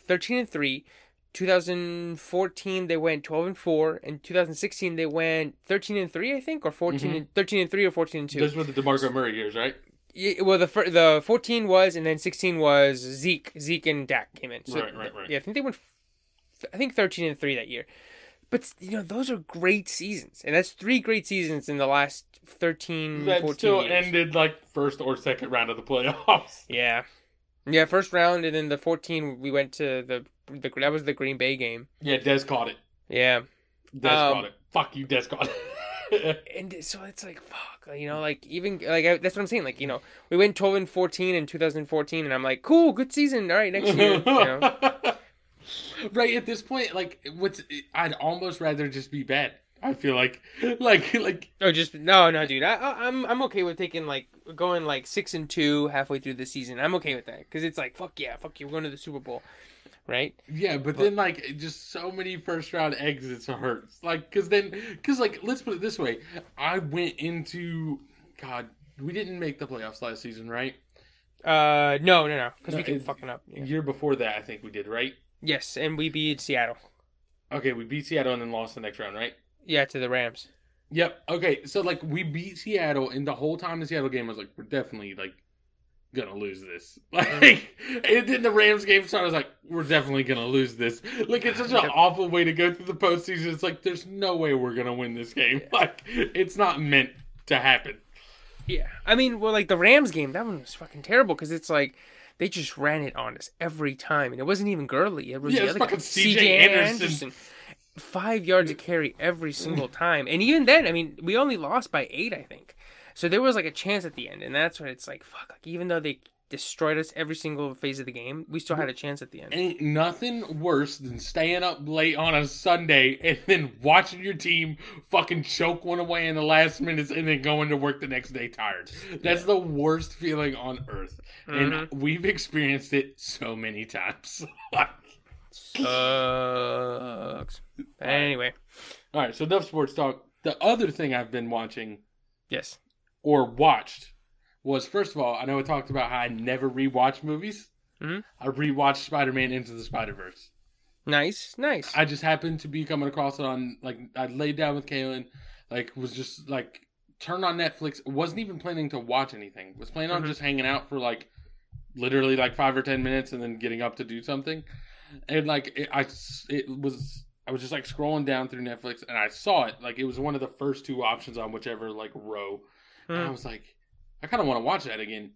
Speaker 2: 13 and 3. 2014 they went 12 and 4 and 2016 they went 13 and 3 i think or 14
Speaker 1: Mm-hmm.
Speaker 2: and 13 and 3 or 14 and 2
Speaker 1: Those were the Demarco Murray years, right?
Speaker 2: Yeah, well, the the fourteen was, and then sixteen was Zeke. Zeke and Dak came in. So,
Speaker 1: Right, right, right.
Speaker 2: Yeah, I think they went. i think thirteen and three that year. But you know, those are great seasons, and that's three great seasons in the last 13,
Speaker 1: That
Speaker 2: 14
Speaker 1: still
Speaker 2: years.
Speaker 1: ended like first or second round of the playoffs.
Speaker 2: Yeah, yeah. First round, and then the fourteen, we went to the the that was the Green Bay game.
Speaker 1: Yeah, Dez caught it.
Speaker 2: Yeah,
Speaker 1: Dez
Speaker 2: Um,
Speaker 1: caught it. Fuck you, Dez caught it. [laughs]
Speaker 2: and so it's like fuck, you know, like even like I, that's what I'm saying. Like you know, we went twelve and fourteen in 2014, and I'm like, cool, good season. All right, next year. you know? [laughs]
Speaker 1: right at this point, like what's I'd almost rather just be bad. I feel like, [laughs] like, like
Speaker 2: Oh, just no, no, dude. I, I, I'm I'm okay with taking like going like six and two halfway through the season. I'm okay with that because it's like fuck yeah, fuck you, we're going to the Super Bowl, right?
Speaker 1: yeah. But then like just so many first round exits hurts. Like, cause then, cause like let's put it this way, I went into God. We didn't make the playoffs last season, right?
Speaker 2: Uh, no, no, no, because
Speaker 1: No,
Speaker 2: we kept fucking up. Yeah.
Speaker 1: Year before that, I think we did, right?
Speaker 2: Yes, and we beat Seattle.
Speaker 1: Okay, we beat Seattle and then lost the next round, right?
Speaker 2: Yeah, to the Rams.
Speaker 1: Yep. Okay, so like we beat Seattle, and the whole time the Seattle game I was like, we're definitely like gonna lose this. [laughs] Like, mm. and then the Rams game started. I was like, we're definitely gonna lose this. Like, it's such an awful way to go through the postseason. It's like, there's no way we're gonna win this game. [laughs] Like, it's not meant to happen.
Speaker 2: Yeah, I mean, well, like the Rams game, that one was fucking terrible because it's like they just ran it on us every time, and it wasn't even Gurley. It was
Speaker 1: Yeah,
Speaker 2: the other guy,
Speaker 1: C.J. Anderson.
Speaker 2: Five yards of carry every single [laughs] time, and even then, I mean, we only lost by eight, I think. So there was like a chance at the end, and that's when it's like, fuck. Like even though they destroyed us every single phase of the game, we still had a chance at the end.
Speaker 1: Ain't nothing worse than staying up late on a Sunday and then watching your team fucking choke one away in the last minutes and then going to work the next day tired. That's the worst feeling on earth. And
Speaker 2: Mm-hmm.
Speaker 1: we've experienced it so many times. [laughs]
Speaker 2: Sucks. Anyway,
Speaker 1: All right, so enough sports talk. The other thing I've been watching
Speaker 2: yes.
Speaker 1: Or watched was first of all, I know I talked about how I never rewatch movies.
Speaker 2: Mhm.
Speaker 1: I rewatched Spider Man Into the Spider Verse.
Speaker 2: Nice, nice.
Speaker 1: I just happened to be coming across it on like I laid down with Kaylin, like was just like turned on Netflix. Wasn't even planning to watch anything. Was planning on
Speaker 2: Mhm.
Speaker 1: just hanging out for like literally like five or ten minutes and then getting up to do something. And like it, I, it was I was just like scrolling down through Netflix and I saw it. Like it was one of the first two options on whichever like row. And I
Speaker 2: Mhm.
Speaker 1: was like, I kind of want to watch that again.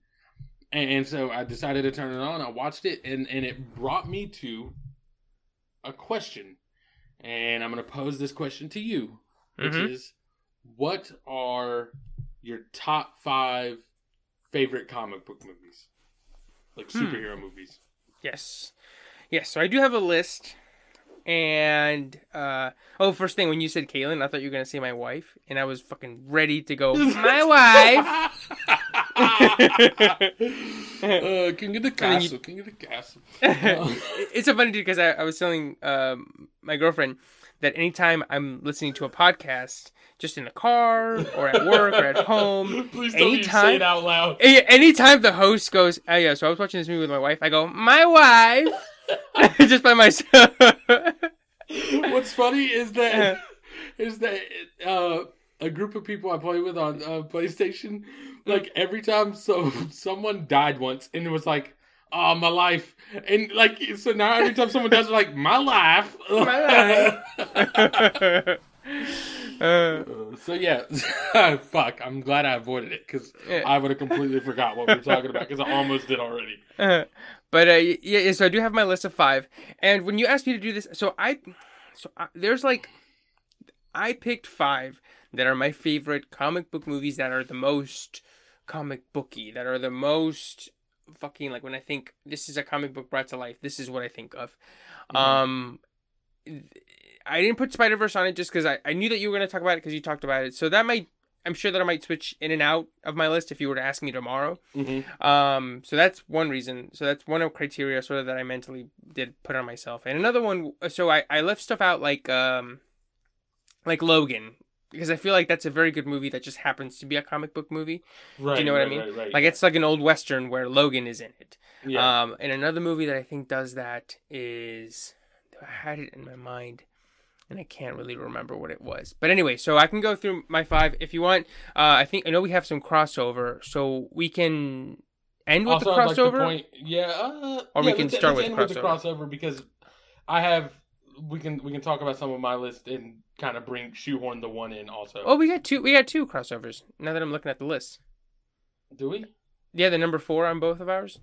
Speaker 1: And, and so I decided to turn it on. I watched it, and, and it brought me to a question. And I'm going to pose this question to you, which
Speaker 2: Mhm.
Speaker 1: is what are your top five favorite comic book movies? Like
Speaker 2: Hmm.
Speaker 1: superhero movies.
Speaker 2: Yes. Yes, so I do have a list. And uh oh, first thing when you said Kaylin, I thought you were gonna say my wife, and I was fucking ready to go. My [laughs] wife.
Speaker 1: uh, King of the
Speaker 2: mean, you-
Speaker 1: Castle, King of the Castle. [laughs]
Speaker 2: it's so funny because I, I was telling um, my girlfriend that anytime I'm listening to a podcast, just in the car or at work or at home, [laughs]
Speaker 1: Please don't even say
Speaker 2: anytime
Speaker 1: it out loud.
Speaker 2: anytime the host goes, oh yeah, so I was watching this movie with my wife, I go, my wife, [laughs] just by myself. [laughs]
Speaker 1: What's funny is that is that uh, a group of people I play with on uh, PlayStation, like every time so someone died once and it was like, "Oh, my life," and like so now every time someone dies, it, like my life,
Speaker 2: My life. Uh, [laughs]
Speaker 1: Uh, so yeah, fuck. I'm glad I avoided it because
Speaker 2: Yeah.
Speaker 1: I would have completely forgot what we were talking about because I almost did already.
Speaker 2: Uh, but uh, yeah, yeah, so I do have my list of five, and when you asked me to do this, so I, so I, there's like, I picked five that are my favorite comic book movies that are the most comic booky, that are the most fucking like when I think this is a comic book brought to life, this is what I think of. Um, I didn't put Spider Verse on it just because I, I knew that you were going to talk about it because you talked about it, so that might. I'm sure that I might switch in and out of my list if you were to ask me tomorrow.
Speaker 1: Mm-hmm.
Speaker 2: Um, so that's one reason. So that's one of criteria sort of that I mentally did put on myself. And another one, so I, I left stuff out like um, like Logan because I feel like that's a very good movie that just happens to be a comic book movie.
Speaker 1: Right.
Speaker 2: Do you know what I mean?
Speaker 1: Right, right.
Speaker 2: Like it's like an old western where Logan is in it.
Speaker 1: yeah.
Speaker 2: Um, and another movie that I think does that is I had it in my mind. And I can't really remember what it was, but anyway, so I can go through my five if you want. Uh, I think I know we have some crossover, so we can end with
Speaker 1: also,
Speaker 2: the
Speaker 1: I'd like
Speaker 2: crossover.
Speaker 1: point, yeah, uh,
Speaker 2: Or
Speaker 1: yeah,
Speaker 2: we can start with
Speaker 1: end
Speaker 2: the
Speaker 1: the crossover because I have we can we can talk about some of my list and kind of bring shoehorn the one in also.
Speaker 2: Oh, we got two. We got two crossovers. Now that I'm looking at the list,
Speaker 1: Do we?
Speaker 2: yeah, the number four on both of ours.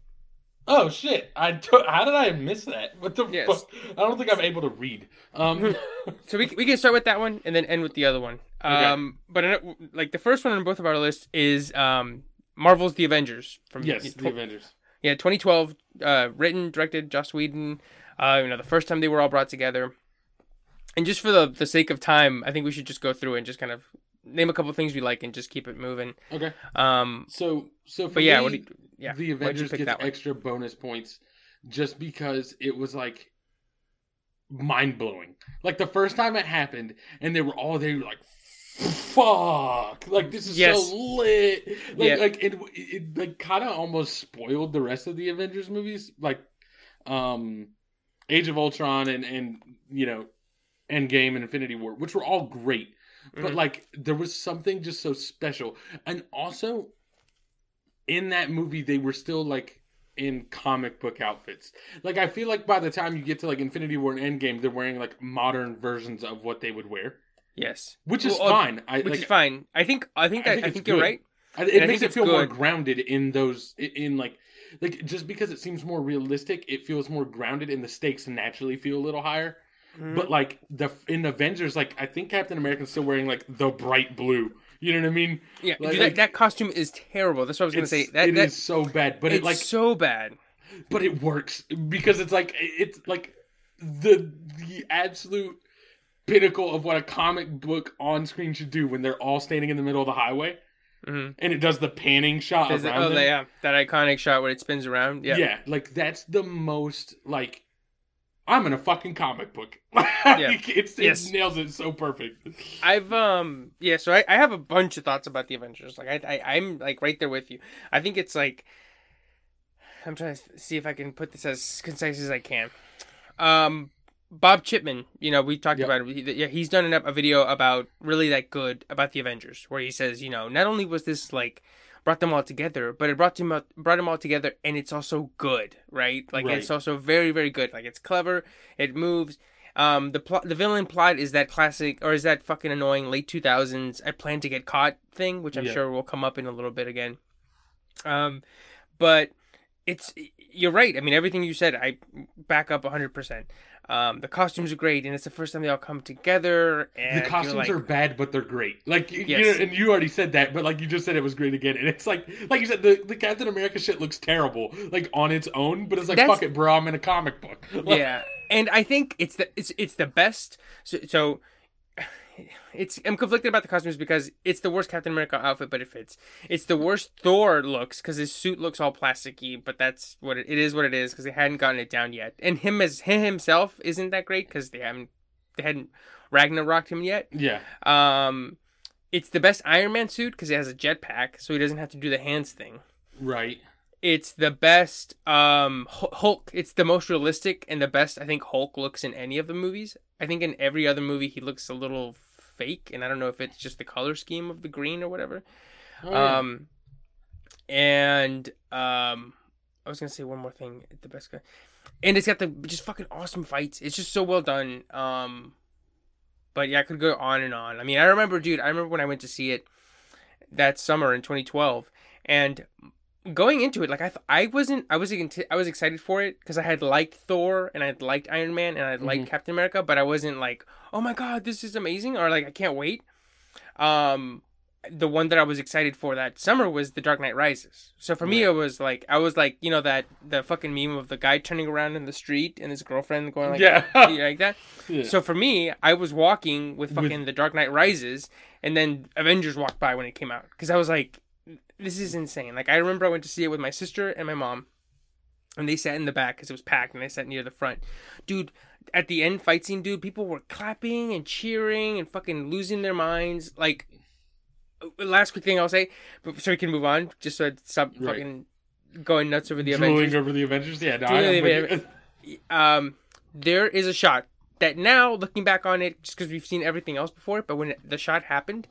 Speaker 1: Oh shit! I to- how did I miss that? What the
Speaker 2: Yes.
Speaker 1: fuck? I don't think I'm able to read. Um, [laughs]
Speaker 2: So we we can start with that one and then end with the other one. Um, but uh, like the first one on both of our lists is um Marvel's The Avengers from
Speaker 1: yes,
Speaker 2: tw-
Speaker 1: the Avengers.
Speaker 2: yeah 2012, uh, written directed Joss Whedon. Uh, you know the first time they were all brought together. And just for the the sake of time, I think we should just go through and just kind of name a couple things we like and just keep it moving.
Speaker 1: Okay,
Speaker 2: Um,
Speaker 1: so so for
Speaker 2: but yeah,
Speaker 1: me,
Speaker 2: what do you, yeah,
Speaker 1: the Avengers gets extra bonus points just because it was like mind blowing. Like the first time it happened, and they were all there, like, "Fuck!" Like this is
Speaker 2: Yes.
Speaker 1: so lit. Like,
Speaker 2: Yeah.
Speaker 1: like it, it like kind of almost spoiled the rest of the Avengers movies, like, um, Age of Ultron and and you know, Endgame and Infinity War, which were all great. But
Speaker 2: Mhm.
Speaker 1: like there was something just so special, and also in that movie they were still like in comic book outfits. Like I feel like by the time you get to like Infinity War and Endgame, they're wearing like modern versions of what they would wear,
Speaker 2: Yes,
Speaker 1: which is
Speaker 2: Well, uh,
Speaker 1: fine. I
Speaker 2: which
Speaker 1: like
Speaker 2: is fine. I think I think
Speaker 1: I think
Speaker 2: I think you're
Speaker 1: good.
Speaker 2: right.
Speaker 1: I- it
Speaker 2: I
Speaker 1: makes it feel more grounded in those in- in like like just because it seems more realistic, it feels more grounded, and the stakes naturally feel a little higher.
Speaker 2: Mm-hmm.
Speaker 1: But like the in Avengers, like I think Captain America's still wearing like the bright blue. You know what I mean?
Speaker 2: Yeah,
Speaker 1: Like-
Speaker 2: dude, that, that costume is terrible. That's what I was gonna say. That,
Speaker 1: it
Speaker 2: that
Speaker 1: is so bad, but
Speaker 2: it's
Speaker 1: it like
Speaker 2: so bad.
Speaker 1: but it works because it's like it's like the the absolute pinnacle of what a comic book on screen should do when they're all standing in the middle of the highway
Speaker 2: hmm
Speaker 1: and it does the panning shot
Speaker 2: There's
Speaker 1: around
Speaker 2: oh,
Speaker 1: them.
Speaker 2: yeah, that iconic shot where it spins around. Yeah,
Speaker 1: yeah. like that's the most like I'm in a fucking comic book. [laughs]
Speaker 2: Yeah.
Speaker 1: it's, it
Speaker 2: Yes.
Speaker 1: nails it so perfect.
Speaker 2: I've um yeah, so I, I have a bunch of thoughts about the Avengers. Like I, I I'm like right there with you. I think it's like I'm trying to see if I can put this as concise as I can. Um, Bob Chipman, you know, we talked
Speaker 1: Yep.
Speaker 2: about it. He- he's done a video about really that good about the Avengers, where he says, you know, not only was this like brought them all together, but it brought them all, brought them all together, and it's also good, right? Like
Speaker 1: Right.
Speaker 2: it's also very very good. Like it's clever, it moves. Um, the plot, the villain plot is that classic, or is that fucking annoying late two thousands I plan to get caught thing, which I'm
Speaker 1: Yeah.
Speaker 2: sure will come up in a little bit again. Um, but it's you're right. I mean, everything you said, I back up 100. percent Um, the costumes are great, and it's the first time they all come together. And
Speaker 1: The costumes
Speaker 2: like,
Speaker 1: are bad, but they're great. Like you, you know, and you already said that, but like you just said, it was great again. And it's like, like you said, the, the Captain America shit looks terrible, like on its own. But it's like,
Speaker 2: That's-
Speaker 1: fuck it, bro. I'm in a comic book. [laughs]
Speaker 2: Yeah, and I think it's the it's it's the best. So, so it's I'm conflicted about the costumes because it's the worst Captain America outfit, but it fits. It's the worst Thor looks because his suit looks all plasticky, but that's what it, it is. What it is because they hadn't gotten it down yet, and him as him himself isn't that great because they haven't they hadn't Ragnaroked him yet.
Speaker 1: yeah,
Speaker 2: Um, it's the best Iron Man suit because it has a jetpack, so he doesn't have to do the hands thing.
Speaker 1: right.
Speaker 2: It's the best um Hulk. It's the most realistic and the best I think Hulk looks in any of the movies. I think in every other movie he looks a little fake, and I don't know if it's just the color scheme of the green or whatever.
Speaker 1: Oh, yeah.
Speaker 2: Um, and um, I was gonna say one more thing. The best guy, and it's got the just fucking awesome fights. It's just so well done. Um, but yeah, I could go on and on. I mean, I remember, dude. I remember when I went to see it that summer in 2012, and going into it, like I, th- I wasn't, I was, I was excited for it because I had liked Thor and I had liked Iron Man and I had liked Captain America, but I wasn't like, oh my god, this is amazing, or like I can't wait. Um, the one that I was excited for that summer was The Dark Knight Rises. So for me, it was like I was like you know that the fucking meme of the guy turning around in the street and his girlfriend going like
Speaker 1: Yeah.
Speaker 2: like that. [laughs]
Speaker 1: Yeah.
Speaker 2: So for me, I was walking with fucking The Dark Knight Rises, and then Avengers walked by when it came out because I was like, this is insane. Like I remember I went to see it with my sister and my mom, and they sat in the back because it was packed, and I sat near the front. Dude, at the end fight scene, dude, people were clapping and cheering and fucking losing their minds. Like, uh, last quick thing I'll say, but so we can move on, just so I stop
Speaker 1: Right.
Speaker 2: fucking going nuts over the
Speaker 1: Drooling
Speaker 2: Avengers.
Speaker 1: over the Avengers. Yeah, no,
Speaker 2: over
Speaker 1: but- [laughs]
Speaker 2: Um, there is a shot that now, looking back on it, just because we've seen everything else before, but when the shot happened,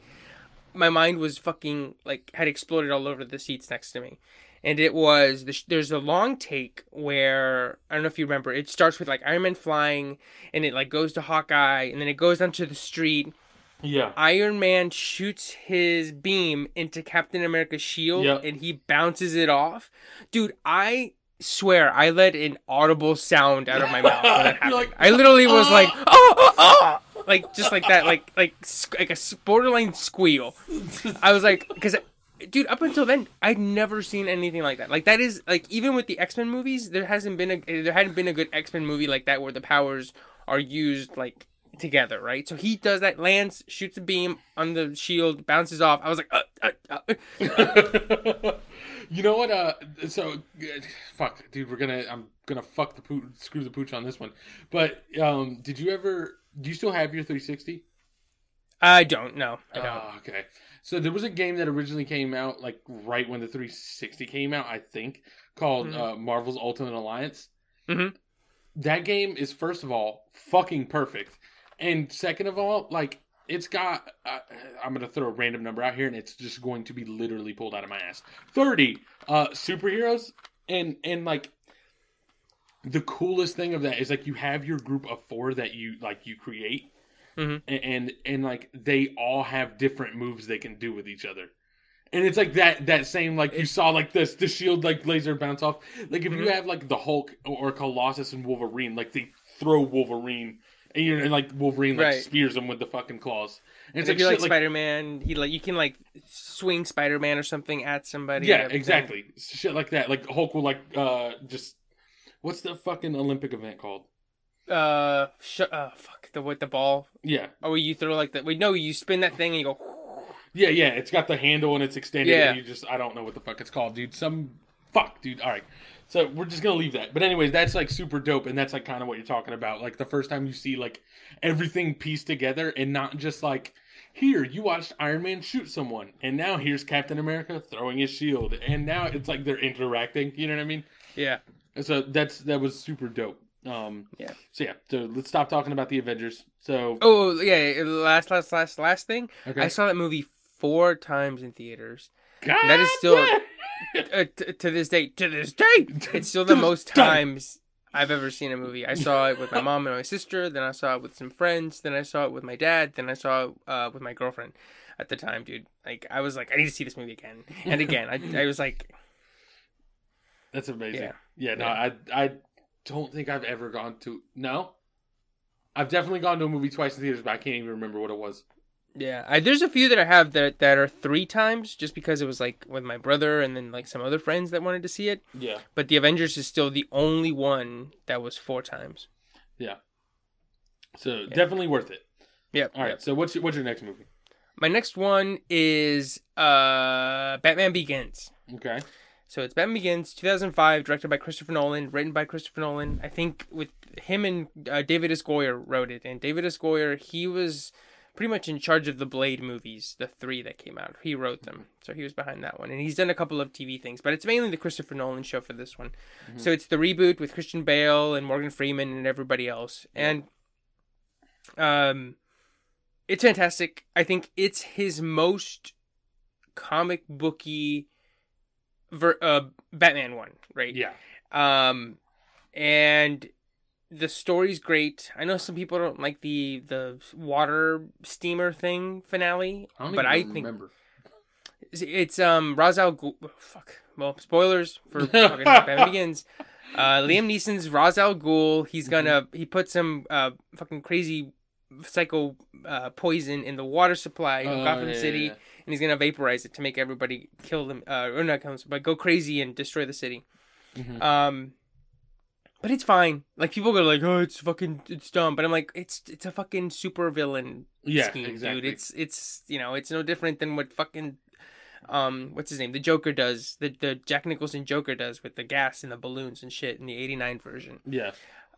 Speaker 2: my mind was fucking like had exploded all over the seats next to me. And it was the sh- there's a long take where I don't know if you remember. It starts with like Iron Man flying, and it like goes to Hawkeye, and then it goes onto the street.
Speaker 1: yeah.
Speaker 2: Iron Man shoots his beam into Captain America's shield
Speaker 1: Yep.
Speaker 2: and he bounces it off. Dude, I swear I let an audible sound out of my mouth when that [laughs] happened.
Speaker 1: like,
Speaker 2: I literally was
Speaker 1: "Ah!"
Speaker 2: like, oh, oh, oh, like just like that, like like like a borderline squeal. I was like, because. Dude, up until then, I'd never seen anything like that. Like that is like even with the X Men movies, there hasn't been a there hadn't been a good X Men movie like that where the powers are used like together, right? So he does that, lands, shoots a beam on the shield, bounces off. I was like, uh, uh, uh. [laughs]
Speaker 1: you know what? Uh, so uh, fuck, dude. We're gonna. I'm gonna fuck the pooch, screw the pooch on this one. But um, did you ever? Do you still have your 360?
Speaker 2: I don't know. I don't.
Speaker 1: Oh, okay. So there was a game that originally came out like right when the 360 came out, I think, called
Speaker 2: Mhm.
Speaker 1: uh, Marvel's Ultimate Alliance.
Speaker 2: Mhm.
Speaker 1: That game is first of all fucking perfect, and second of all, like it's got. Uh, I'm gonna throw a random number out here, and it's just going to be literally pulled out of my ass. Thirty uh, superheroes, and and like the coolest thing of that is like you have your group of four that you like you create
Speaker 2: Mhm.
Speaker 1: and, and and like they all have different moves they can do with each other and it's like that that same like you saw like this the shield like laser bounce off like if you
Speaker 2: Mhm.
Speaker 1: have like the hulk or colossus and wolverine like they throw wolverine and you and like wolverine like
Speaker 2: Right.
Speaker 1: spears them with the fucking claws and
Speaker 2: It's you
Speaker 1: like,
Speaker 2: like
Speaker 1: shit
Speaker 2: Spider Man, he like you can like swing Spider Man or something at somebody.
Speaker 1: yeah exactly shit like that like hulk will like uh just what's the fucking olympic event called
Speaker 2: Uh, sh- uh, fuck the with the ball.
Speaker 1: yeah
Speaker 2: Oh, you throw like that. Wait, no, you spin that thing and you go.
Speaker 1: Yeah, yeah, it's got the handle and it's extended.
Speaker 2: Yeah.
Speaker 1: And you just, I don't know what the fuck it's called, dude. Some fuck, dude. All right, so we're just gonna leave that. But anyways, that's like super dope, and that's like kind of what you're talking about. Like the first time you see like everything pieced together, and not just like here you watched Iron Man shoot someone, and now here's Captain America throwing his shield, and now it's like they're interacting. You know what I mean?
Speaker 2: Yeah.
Speaker 1: And so that's that was super dope. Um,
Speaker 2: Yeah.
Speaker 1: So yeah, so let's stop talking about the Avengers. So
Speaker 2: Oh yeah. Last, last, last, last thing.
Speaker 1: okay,
Speaker 2: I saw that movie four times in theaters.
Speaker 1: God
Speaker 2: that is still- [laughs] uh, t- to this day, to this day, it's still the [laughs] most times I've ever seen a movie. I saw it with my mom and my sister, then I saw it with some friends, then I saw it with my dad, then I saw it uh, with my girlfriend at the time, dude. Like I was like, I need to see this movie again and again. I, I was like,
Speaker 1: That's amazing. Yeah,
Speaker 2: Yeah.
Speaker 1: no, I I don't think I've ever gone to no. I've definitely gone to a movie twice in theaters, but I can't even remember what it was.
Speaker 2: yeah. I, there's a few that I have that that are three times, just because it was like with my brother and then like some other friends that wanted to see it.
Speaker 1: Yeah.
Speaker 2: But the Avengers is still the only one that was four times. Yeah.
Speaker 1: So definitely worth it.
Speaker 2: Yep.
Speaker 1: All right.
Speaker 2: yep.
Speaker 1: So what's your, what's your next movie?
Speaker 2: My next one is uh Batman Begins.
Speaker 1: Okay.
Speaker 2: So it's Batman Begins, 2005, directed by Christopher Nolan, written by Christopher Nolan. I think with him and uh, David S. Goyer wrote it, and David S. Goyer he was pretty much in charge of the Blade movies, the three that came out. He wrote them, so he was behind that one, and he's done a couple of TV things, but it's mainly the Christopher Nolan show for this one. So it's the reboot with Christian Bale and Morgan Freeman and everybody else, and um, it's fantastic. I think it's his most comic booky ver- uh, Batman one, right?
Speaker 1: Yeah.
Speaker 2: Um, and the story's great. I know some people don't like the the water steamer thing finale,
Speaker 1: I
Speaker 2: but I think
Speaker 1: remember.
Speaker 2: it's- um Ra's al Ghul. oh, Fuck. Well, spoilers for [laughs] fucking Batman Begins. Uh, Liam Neeson's Ra's al Ghul. He's gonna he put some uh fucking crazy psycho uh, poison in the water supply in
Speaker 1: Oh,
Speaker 2: Gotham
Speaker 1: yeah,
Speaker 2: City,
Speaker 1: yeah,
Speaker 2: and he's gonna vaporize it to make everybody kill them uh, or not kill them, but go crazy and destroy the city.
Speaker 1: Mhm.
Speaker 2: Um, but it's fine. Like people go like, oh, it's fucking, it's dumb. But I'm like, it's it's a fucking super villain
Speaker 1: Yeah,
Speaker 2: scheme,
Speaker 1: exactly.
Speaker 2: dude. It's it's you know, it's no different than what fucking um what's his name the Joker does the the Jack Nicholson Joker does with the gas and the balloons and shit in the '89 version.
Speaker 1: Yeah.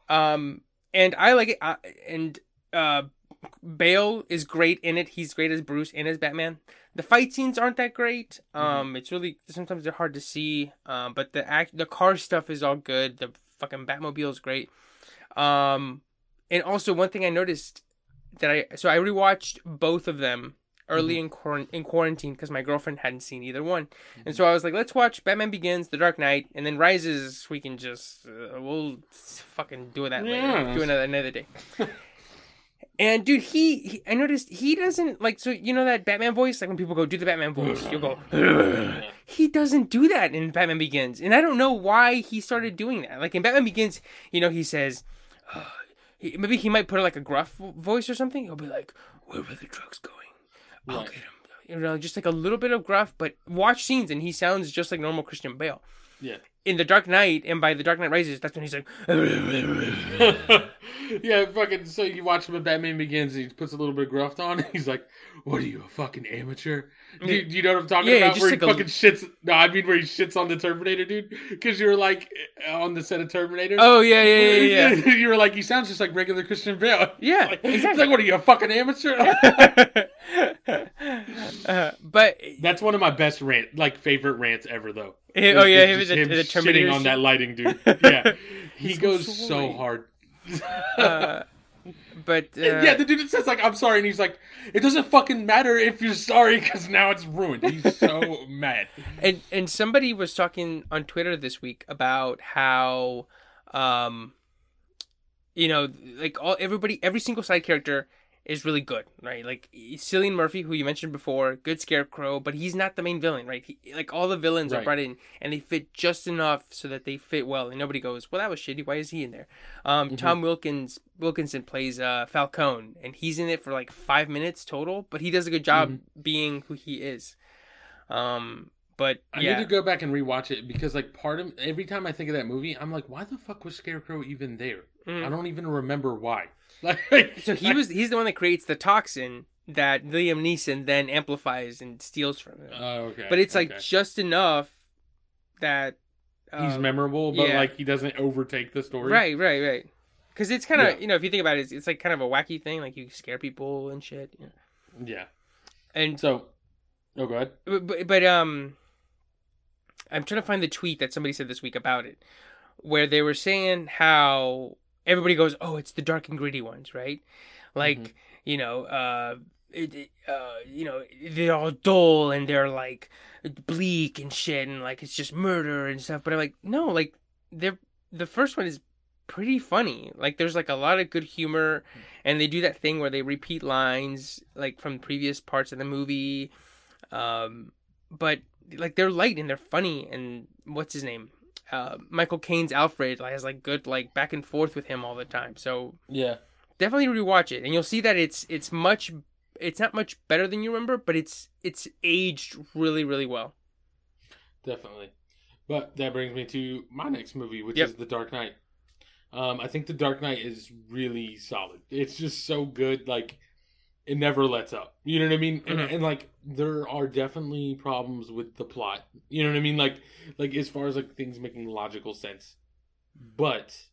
Speaker 2: Um, and I like it. Uh, and uh, Bale is great in it. He's great as Bruce and as Batman. The fight scenes aren't that great. Um, it's really sometimes they're hard to see. Um, but the act, the car stuff is all good. The fucking Batmobile is great. Um, and also one thing I noticed that I so I rewatched both of them early in quarant- in quarantine because my girlfriend hadn't seen either one, and so I was like, let's watch Batman Begins, The Dark Knight, and then Rises. We can just uh, we'll fucking do that later.
Speaker 1: Yeah.
Speaker 2: Do another another day. [laughs] And dude, he, he I noticed he doesn't like so you know that Batman voice like when people go do the Batman voice, you'll go. he doesn't do that in Batman Begins, and I don't know why he started doing that. Like in Batman Begins, you know, he says, uh, he, maybe he might put like a gruff voice or something. He'll be like, "Where were the drugs going? I'll
Speaker 1: Right.
Speaker 2: get him." You know, just like a little bit of gruff, but watch scenes and he sounds just like normal Christian Bale.
Speaker 1: Yeah.
Speaker 2: In the Dark Knight, and by the Dark Knight Rises, that's when he's like, [laughs]
Speaker 1: yeah, fucking. So you watch him in Batman Begins, and he puts a little bit of gruff on. [laughs] He's like, "What are you, a fucking amateur?" Do you, do you know what I'm talking
Speaker 2: Yeah,
Speaker 1: about? Where he
Speaker 2: like a-
Speaker 1: fucking shits. No, I mean where he shits on the Terminator, dude. Because you were like on the set of Terminator.
Speaker 2: "Oh yeah, yeah, yeah, yeah." [laughs]
Speaker 1: you were like, he sounds just like regular Christian Bale. [laughs]
Speaker 2: Yeah,
Speaker 1: like,
Speaker 2: exactly.
Speaker 1: He's like, what are you, a fucking amateur?
Speaker 2: uh, but
Speaker 1: That's one of my best rant, like favorite rants ever, though.
Speaker 2: Eh, oh, yeah,
Speaker 1: Is
Speaker 2: him
Speaker 1: just
Speaker 2: and the- the Terminator
Speaker 1: shitting on that lighting, dude. Yeah, he goes
Speaker 2: so
Speaker 1: so hard. [laughs]
Speaker 2: uh, but uh,
Speaker 1: yeah, the dude that says like I'm sorry, and he's like, it doesn't fucking matter if you're sorry because now it's ruined. He's so [laughs] mad.
Speaker 2: and and somebody was talking on Twitter this week about how, um, you know, like all everybody, every single side character is really good, right? Like Cillian Murphy, who you mentioned before, good Scarecrow, but he's not the main villain, right? He, like all the villains are brought in, and they fit just enough so that they fit well, and nobody goes, "Well, that was shitty. Why is he in there?" Um, Tom Wilkins Wilkinson plays uh, Falcone, and he's in it for like five minutes total, but he does a good job being who he is. Um, but
Speaker 1: I need to go back and rewatch it because like part of every time I think of that movie, I'm like, why the fuck was Scarecrow even there?
Speaker 2: Mm.
Speaker 1: I don't even remember why. Like,
Speaker 2: So he was he's the one that creates the toxin that Liam Neeson then amplifies and steals from him.
Speaker 1: Oh, okay.
Speaker 2: but it's like
Speaker 1: okay.
Speaker 2: just enough that
Speaker 1: he's
Speaker 2: um,
Speaker 1: memorable, but
Speaker 2: yeah.
Speaker 1: like he doesn't overtake the story.
Speaker 2: right, right, right. Because it's kind of
Speaker 1: Yeah.
Speaker 2: you know if you think about it, it's, it's like kind of a wacky thing, like you scare people and shit. You know?
Speaker 1: Yeah.
Speaker 2: And
Speaker 1: So, oh, go ahead.
Speaker 2: but, but but um, I'm trying to find the tweet that somebody said this week about it, where they were saying how everybody goes, "Oh, it's the dark and gritty ones," right? Like
Speaker 1: Mhm.
Speaker 2: you know, uh, it, it, uh, you know, they're all dull and they're like bleak and shit, and like it's just murder and stuff. But I'm like, no, like they're the first one is pretty funny. Like there's like a lot of good humor, and they do that thing where they repeat lines like from previous parts of the movie. Um, but like they're light and they're funny, and what's his name? Uh, Michael Caine's Alfred has like good like back and forth with him all the time. So
Speaker 1: Yeah.
Speaker 2: definitely rewatch it, and you'll see that it's it's much it's not much better than you remember, but it's it's aged really really well.
Speaker 1: Definitely. But that brings me to my next movie, which
Speaker 2: Yep.
Speaker 1: is The Dark Knight. Um, I think The Dark Knight is really solid. It's just so good. Like, it never lets up. You know what I mean? And,
Speaker 2: Mhm.
Speaker 1: and like, there are definitely problems with the plot. You know what I mean? Like, like as far as like things making logical sense. But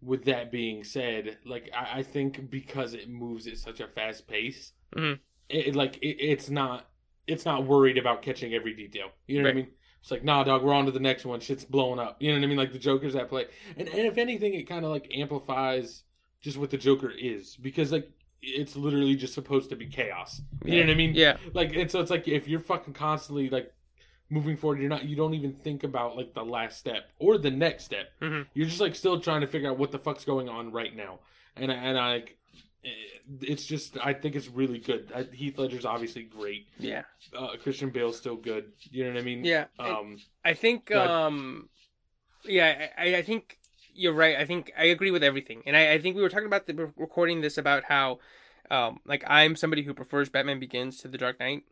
Speaker 1: with that being said, like I, I think because it moves at such a fast pace,
Speaker 2: Mhm.
Speaker 1: it, it, like it, it's not it's not worried about catching every detail. You know what I mean? It's like, nah, dog, we're on to the next one. Shit's blowing up. You know what I mean? Like the Joker's at play, and, and if anything, it kind of like amplifies just what the Joker is because like it's literally just supposed to be chaos. You know what I mean?
Speaker 2: Yeah,
Speaker 1: Like, and so it's like if you're fucking constantly like moving forward, you're not you don't even think about like the last step or the next step.
Speaker 2: Mhm.
Speaker 1: You're just like still trying to figure out what the fuck's going on right now. And I- and I it's just I think it's really good. Heath Ledger's obviously great.
Speaker 2: Yeah.
Speaker 1: Uh, Christian Bale's still good. You know what I mean?
Speaker 2: Yeah.
Speaker 1: Um.
Speaker 2: I think
Speaker 1: Go
Speaker 2: um yeah, I, I think you're right. I think I agree with everything. And I, I think we were talking about the recording this about how um like I'm somebody who prefers Batman Begins to The Dark Knight.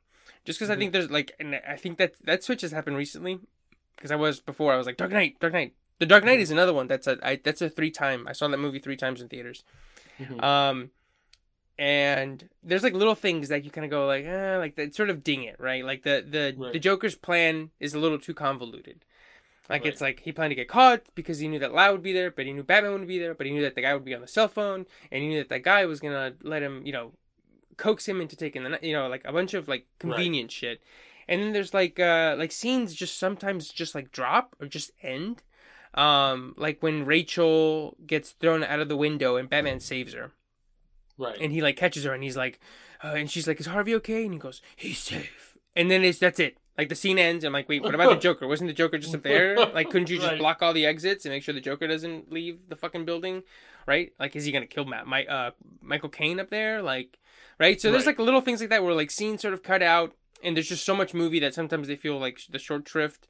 Speaker 2: Just because I
Speaker 1: Mhm.
Speaker 2: think there's like and I think that that switch has happened recently because I was before I was like Dark Knight, Dark Knight. The Dark Knight is another one that's a I, that's a three time. I saw that movie three times in theaters.
Speaker 1: mhm.
Speaker 2: Um, and there's like little things that you kind of go like, eh, like that sort of ding it, right? Like the the
Speaker 1: Right.
Speaker 2: the Joker's plan is a little too convoluted. Like
Speaker 1: Right.
Speaker 2: it's like he planned to get caught because he knew that Lau would be there, but he knew Batman would be there, but he knew that the guy would be on the cell phone, and he knew that that guy was gonna let him, you know, coax him into taking the, you know, like a bunch of like convenient shit. And then there's like uh like scenes just sometimes just like drop or just end. Um, like when Rachel gets thrown out of the window and Batman saves her
Speaker 1: right.
Speaker 2: and he like catches her and he's like uh, and she's like is harvey okay and he goes he's safe and then it's that's it like the scene ends i'm like wait what about the [laughs] joker? Wasn't the joker just up there? Like couldn't you just
Speaker 1: Right.
Speaker 2: block all the exits and make sure the joker doesn't leave the fucking building? Right? Like is he gonna kill matt my uh michael Caine up there? Like right? So there's like little things like that where like scenes sort of cut out and there's just so much movie that sometimes they feel like the short shrift.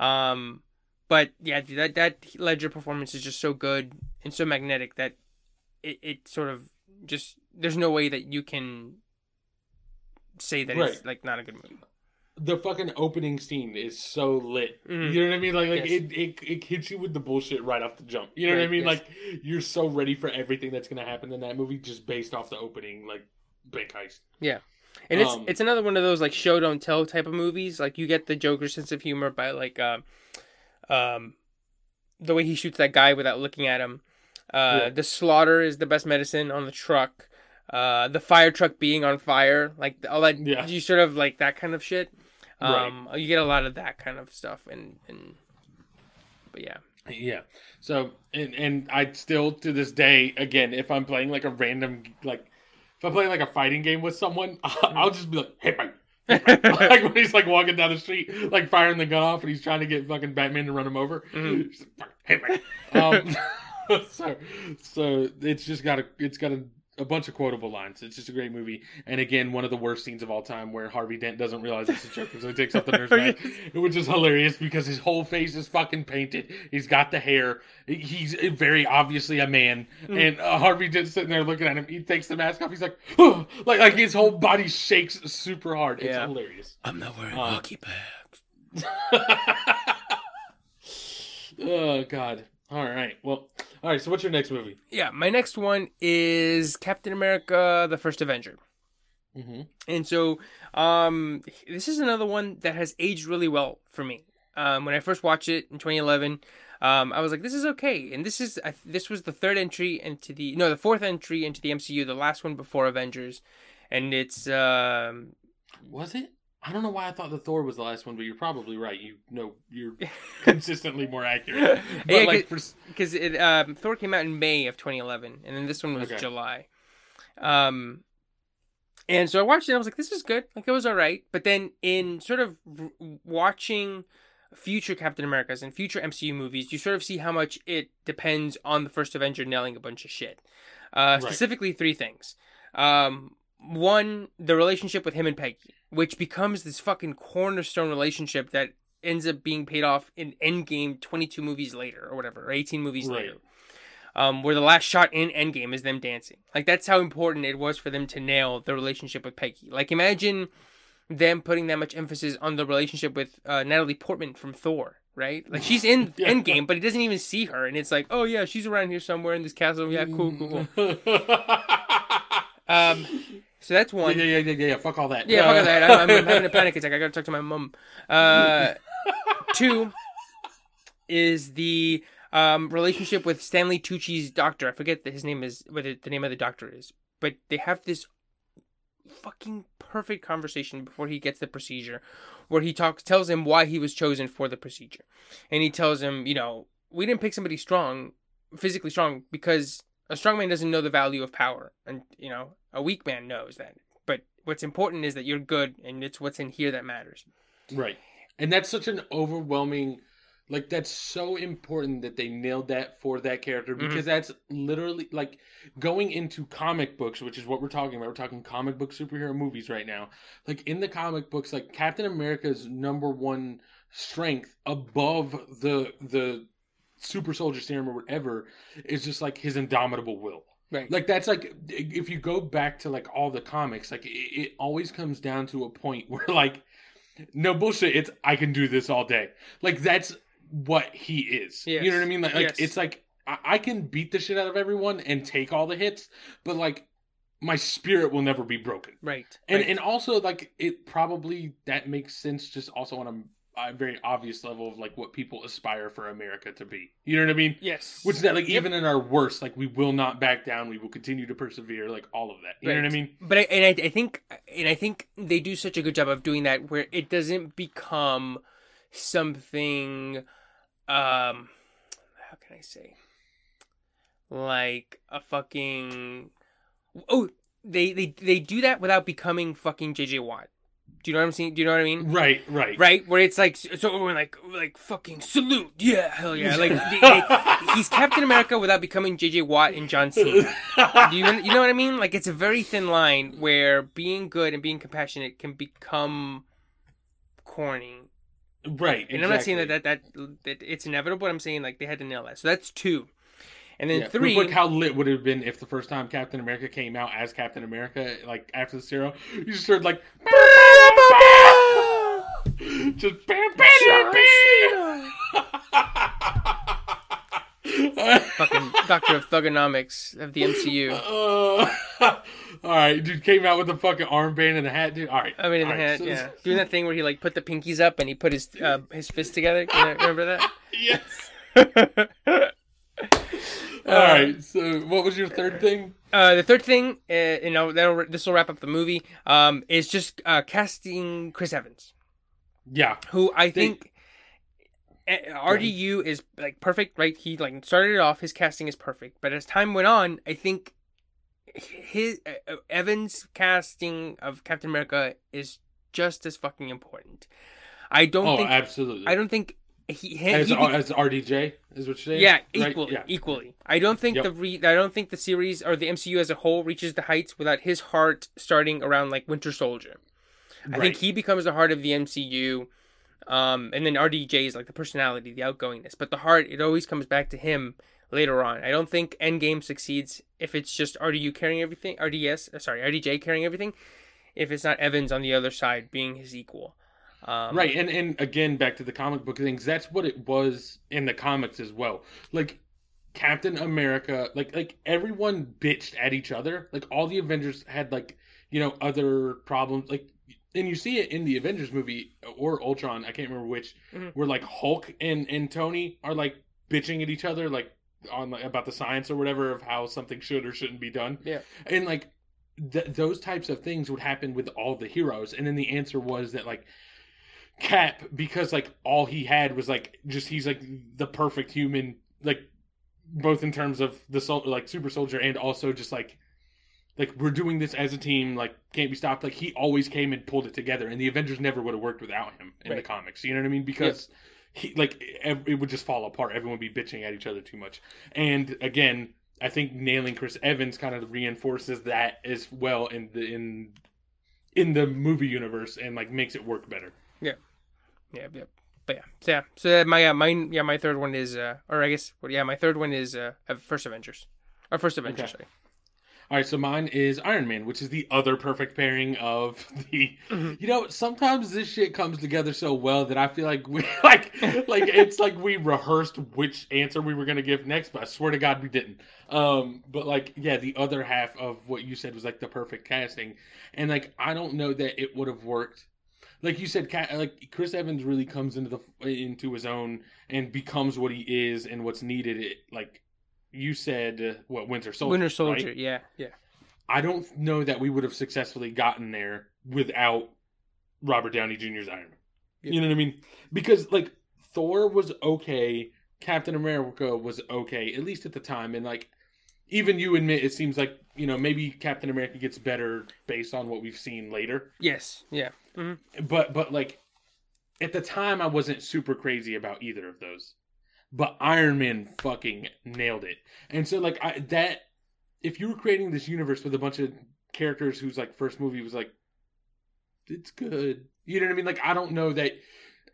Speaker 2: Um but yeah that that ledger performance is just so good and so magnetic that it, it sort of just there's no way that you can say that it's like not a good movie.
Speaker 1: The fucking opening scene is so lit.
Speaker 2: Mhm.
Speaker 1: You know what I mean? Like, like
Speaker 2: Yes.
Speaker 1: it, it, it hits you with the bullshit right off the jump. You know what I mean?
Speaker 2: yes.
Speaker 1: Like, you're so ready for everything that's gonna happen in that movie just based off the opening, like, bank heist. Yeah.
Speaker 2: And it's
Speaker 1: Um,
Speaker 2: it's another one of those like show don't tell type of movies. Like you get the Joker sense of humor by like um um the way he shoots that guy without looking at him. Uh
Speaker 1: Yeah.
Speaker 2: the slaughter is the best medicine on the truck. Uh the fire truck being on fire, like all that
Speaker 1: Yeah.
Speaker 2: you sort of like that kind of shit.
Speaker 1: Right.
Speaker 2: Um you get a lot of that kind of stuff and and but yeah.
Speaker 1: Yeah. So, and and I still to this day, again, if I'm playing like a random like, if I'm playing like a fighting game with someone, [laughs] I'll just be like, hey, [laughs] like when he's like walking down the street, like firing the gun off, and he's trying to get fucking Batman to run him over. [laughs]
Speaker 2: Mhm.
Speaker 1: Like, hey, mate. Um, so, so it's just got a, it's got a, a bunch of quotable lines. It's just a great movie. And again, one of the worst scenes of all time, where Harvey Dent doesn't realize it's a joke, so he takes off the nurse [laughs] mask, which is hilarious because his whole face is fucking painted. He's got the hair. He's very obviously a man.
Speaker 2: Hmm.
Speaker 1: And uh, Harvey Dent's sitting there looking at him. He takes the mask off. He's like, "Oh," [gasps] like like his whole body shakes super hard. It's
Speaker 2: Yeah.
Speaker 1: hilarious.
Speaker 2: I'm not wearing
Speaker 1: Uh,
Speaker 2: hockey pads. [laughs]
Speaker 1: oh God. All right. Well. All right. So what's your next movie?
Speaker 2: Yeah, my next one is Captain America: The First Avenger.
Speaker 1: Mm-hmm.
Speaker 2: And so, um, this is another one that has aged really well for me. Um, when I first watched it in 2011, um, I was like, "This is okay." And this is I, this was the third entry into the no, the fourth entry into the MCU, the last one before Avengers, and it's um,
Speaker 1: Was it? I don't know why I thought the Thor was the last one, but you're probably right. You know, you're [laughs] consistently more accurate. But
Speaker 2: Yeah,
Speaker 1: like, for,
Speaker 2: because it um, Thor came out in May of 2011, and then this one was
Speaker 1: Okay.
Speaker 2: July. Um, and so I watched it. I was like, "This is good." Like it was all right. But then in sort of r- watching future Captain Americas and future MCU movies, you sort of see how much it depends on the first Avenger nailing a bunch of shit. Uh,
Speaker 1: Right.
Speaker 2: Specifically, three things. Um, one, the relationship with him and Peggy, which becomes this fucking cornerstone relationship that ends up being paid off in Endgame 22 movies later or whatever, or 18 movies
Speaker 1: Right.
Speaker 2: later. Um, where the last shot in Endgame is them dancing. Like that's how important it was for them to nail the relationship with Peggy. Like imagine them putting that much emphasis on the relationship with uh, Natalie Portman from Thor, right? Like she's in [laughs]
Speaker 1: Yeah.
Speaker 2: Endgame, but he doesn't even see her, and it's like, oh yeah, she's around here somewhere in this castle. Yeah, cool, cool, cool. [laughs] Um, so that's one.
Speaker 1: yeah, yeah, yeah, yeah. Fuck all that.
Speaker 2: Yeah,
Speaker 1: Uh,
Speaker 2: fuck that. I'm, I'm having a panic attack. I gotta talk to my mom. Uh, [laughs] two is the um, relationship with Stanley Tucci's doctor. I forget that his name is what the name of the doctor is, but they have this fucking perfect conversation before he gets the procedure, where he talks tells him why he was chosen for the procedure, and he tells him, you know, we didn't pick somebody strong, physically strong, because a strong man doesn't know the value of power, and you know, a weak man knows that. But what's important is that you're good, and it's what's in here that matters.
Speaker 1: Right. and that's such an overwhelming like that's so important that they nailed that for that character
Speaker 2: Mm-hmm.
Speaker 1: because that's literally like going into comic books which is what we're talking about we're talking comic book superhero movies right now like in the comic books like captain america's number one strength above the the super soldier serum or whatever is just like his indomitable will
Speaker 2: Right.
Speaker 1: like that's like if you go back to like all the comics like it, it always comes down to a point [laughs] where like no bullshit it's i can do this all day like that's what he is
Speaker 2: Yes.
Speaker 1: you know what i mean like, like
Speaker 2: Yes.
Speaker 1: it's like I, I can beat the shit out of everyone and take all the hits but like my spirit will never be broken
Speaker 2: right.
Speaker 1: and
Speaker 2: right.
Speaker 1: and also like it probably that makes sense just also on a, very obvious level of like what people aspire for america to be you know what i mean
Speaker 2: yes.
Speaker 1: which is that like
Speaker 2: Yep.
Speaker 1: even in our worst, like we will not back down. We will continue to persevere. Like all of that. You know what I mean?
Speaker 2: But I, and I, I think and I think they do such a good job of doing that where it doesn't become something um how can I say like a fucking oh they they they do that without becoming fucking JJ Watt. Do you know what I'm saying? Do you know what I mean?
Speaker 1: Right. Right.
Speaker 2: Right, where it's like so we're like like fucking salute, yeah, hell yeah, like they- they- he's Captain America without becoming JJ Watt and John Cena. [laughs] Do you you know what I mean? Like it's a very thin line where being good and being compassionate can become corny.
Speaker 1: right.
Speaker 2: And I'm not saying that, that that that it's inevitable. But I'm saying like they had to nail that. So that's two, and then
Speaker 1: Yeah,
Speaker 2: three.
Speaker 1: Look how lit would it have been if the first time Captain America came out as Captain America, like after the zero, you just heard like [laughs] just bam, bam, bam, bam.
Speaker 2: Fucking Doctor of Thuganomics of the MCU. [laughs]
Speaker 1: Uh, [laughs] all right, dude came out with the fucking armband and the hat, dude. All right,
Speaker 2: I mean, in the
Speaker 1: all right,
Speaker 2: hand,
Speaker 1: so-
Speaker 2: yeah, doing that thing where he like put the pinkies up and he put his uh, his fist together. You know- remember that? [laughs]
Speaker 1: Yes.
Speaker 2: Uh,
Speaker 1: All right. So, what was your third thing?
Speaker 2: Uh, the third thing, uh, you know, that'll this will wrap up the movie. Um, is just uh, casting Chris Evans,
Speaker 1: Yeah.
Speaker 2: who I think uh, RDU is like perfect. Right, he like started it off. His casting is perfect, but as time went on, I think his uh, uh, Evans casting of Captain America is just as fucking important. I don't
Speaker 1: Oh,
Speaker 2: think
Speaker 1: absolutely.
Speaker 2: I don't think he, he,
Speaker 1: as,
Speaker 2: he
Speaker 1: as RDJ is what you're saying.
Speaker 2: yeah
Speaker 1: Right?
Speaker 2: equally
Speaker 1: Yeah.
Speaker 2: equally. I don't think
Speaker 1: Yep.
Speaker 2: the re- I don't think the series or the MCU as a whole reaches the heights without his heart starting around like Winter Soldier. I think he becomes the heart of the MCU. Um, and then RDJ is like the personality, the outgoingness, but the heart it always comes back to him later on. I don't think Endgame succeeds if it's just RDU carrying everything, RDS, uh, sorry, RDJ carrying everything. If it's not Evans on the other side being his equal, um,
Speaker 1: Right, and and again back to the comic book things. That's what it was in the comics as well. Like Captain America, like like everyone bitched at each other. Like all the Avengers had like you know other problems. Like and you see it in the Avengers movie or Ultron. I can't remember which.
Speaker 2: Mhm.
Speaker 1: Where like Hulk and and Tony are like bitching at each other, like on like, about the science or whatever of how something should or shouldn't be done.
Speaker 2: Yeah.
Speaker 1: and like th- those types of things would happen with all the heroes. And then the answer was that like Cap because like all he had was like just he's like the perfect human like both in terms of the sol- like super soldier and also just like like we're doing this as a team like can't be stopped. Like he always came and pulled it together and the Avengers never would have worked without him in the comics you know what I mean? Because he like ev- it would just fall apart. Everyone would be bitching at each other too much. And again I think nailing Chris Evans kind of reinforces that as well in the in in the movie universe and like makes it work better
Speaker 2: Yeah, yeah. But yeah, so yeah. So uh, my uh, mine, yeah, my third one is, uh, or I guess, well, yeah, my third one is uh, first Avengers, or first Avengers.
Speaker 1: Okay.
Speaker 2: Sorry.
Speaker 1: All right, so mine is Iron Man, which is the other perfect pairing of [laughs] the.
Speaker 2: Mhm.
Speaker 1: You know, sometimes this shit comes together so well that I feel like we [laughs] like like it's like we rehearsed which answer we were gonna give next, but I swear to God we didn't. Um, but like yeah, the other half of what you said was like the perfect casting, and like I don't know that it would have worked. Like you said, like Chris Evans really comes into the into his own and becomes what he is and what's needed. It like you said, uh, what Winter Soldier,
Speaker 2: Winter
Speaker 1: right?
Speaker 2: Soldier. Yeah, yeah.
Speaker 1: I don't know that we would have successfully gotten there without Robert Downey Jr.'s Iron Man.
Speaker 2: Yeah.
Speaker 1: You know what I mean? Because like Thor was okay, Captain America was okay, at least at the time, and like even you admit it seems like you know maybe Captain America gets better based on what we've seen later.
Speaker 2: Yes. Yeah. hmm
Speaker 1: But but like at the time I wasn't super crazy about either of those. But Iron Man fucking nailed it. And so like I that if you were creating this universe with a bunch of characters whose like first movie was like it's good. You know what I mean? Like I don't know that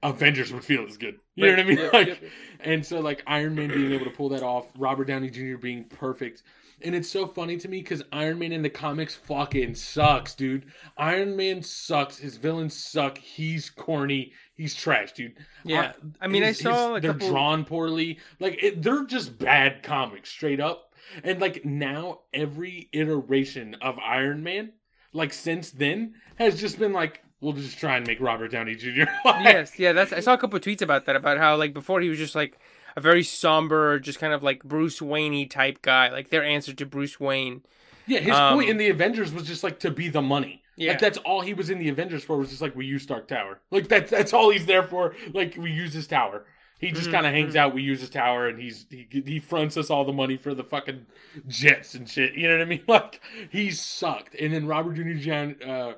Speaker 1: Avengers would feel as good. You know what I mean?
Speaker 2: Yep, [laughs]
Speaker 1: Like,
Speaker 2: yep.
Speaker 1: and so like Iron Man being able to pull that off, Robert Downey Jr. being perfect. And it's so funny to me because Iron Man in the comics fucking sucks, dude. Iron Man sucks. His villains suck. He's corny. He's trash, dude.
Speaker 2: Yeah. I mean, I saw
Speaker 1: his-
Speaker 2: a
Speaker 1: they're
Speaker 2: couple-
Speaker 1: drawn poorly. Like it, they're just bad comics, straight up. And like now, every iteration of Iron Man, like since then, has just been like, we'll just try and make Robert Downey Jr. [laughs] Like,
Speaker 2: yes, yeah, that's I saw a couple of tweets about that about how like before he was just like a very somber, just kind of like Bruce Wayne type guy, like their answer to Bruce Wayne.
Speaker 1: Yeah, his
Speaker 2: Um,
Speaker 1: point in the Avengers was just like to be the money.
Speaker 2: Yeah.
Speaker 1: Like that's all he was in the Avengers for was just like we use Stark Tower. Like that's that's all he's there for. Like we use his tower. He just
Speaker 2: Mhm,
Speaker 1: kind of hangs out. We use his tower, and he's he he fronts us all the money for the fucking jets and shit. You know what I mean? [laughs] Like he sucked. And then Robert Downey Jr. Uh,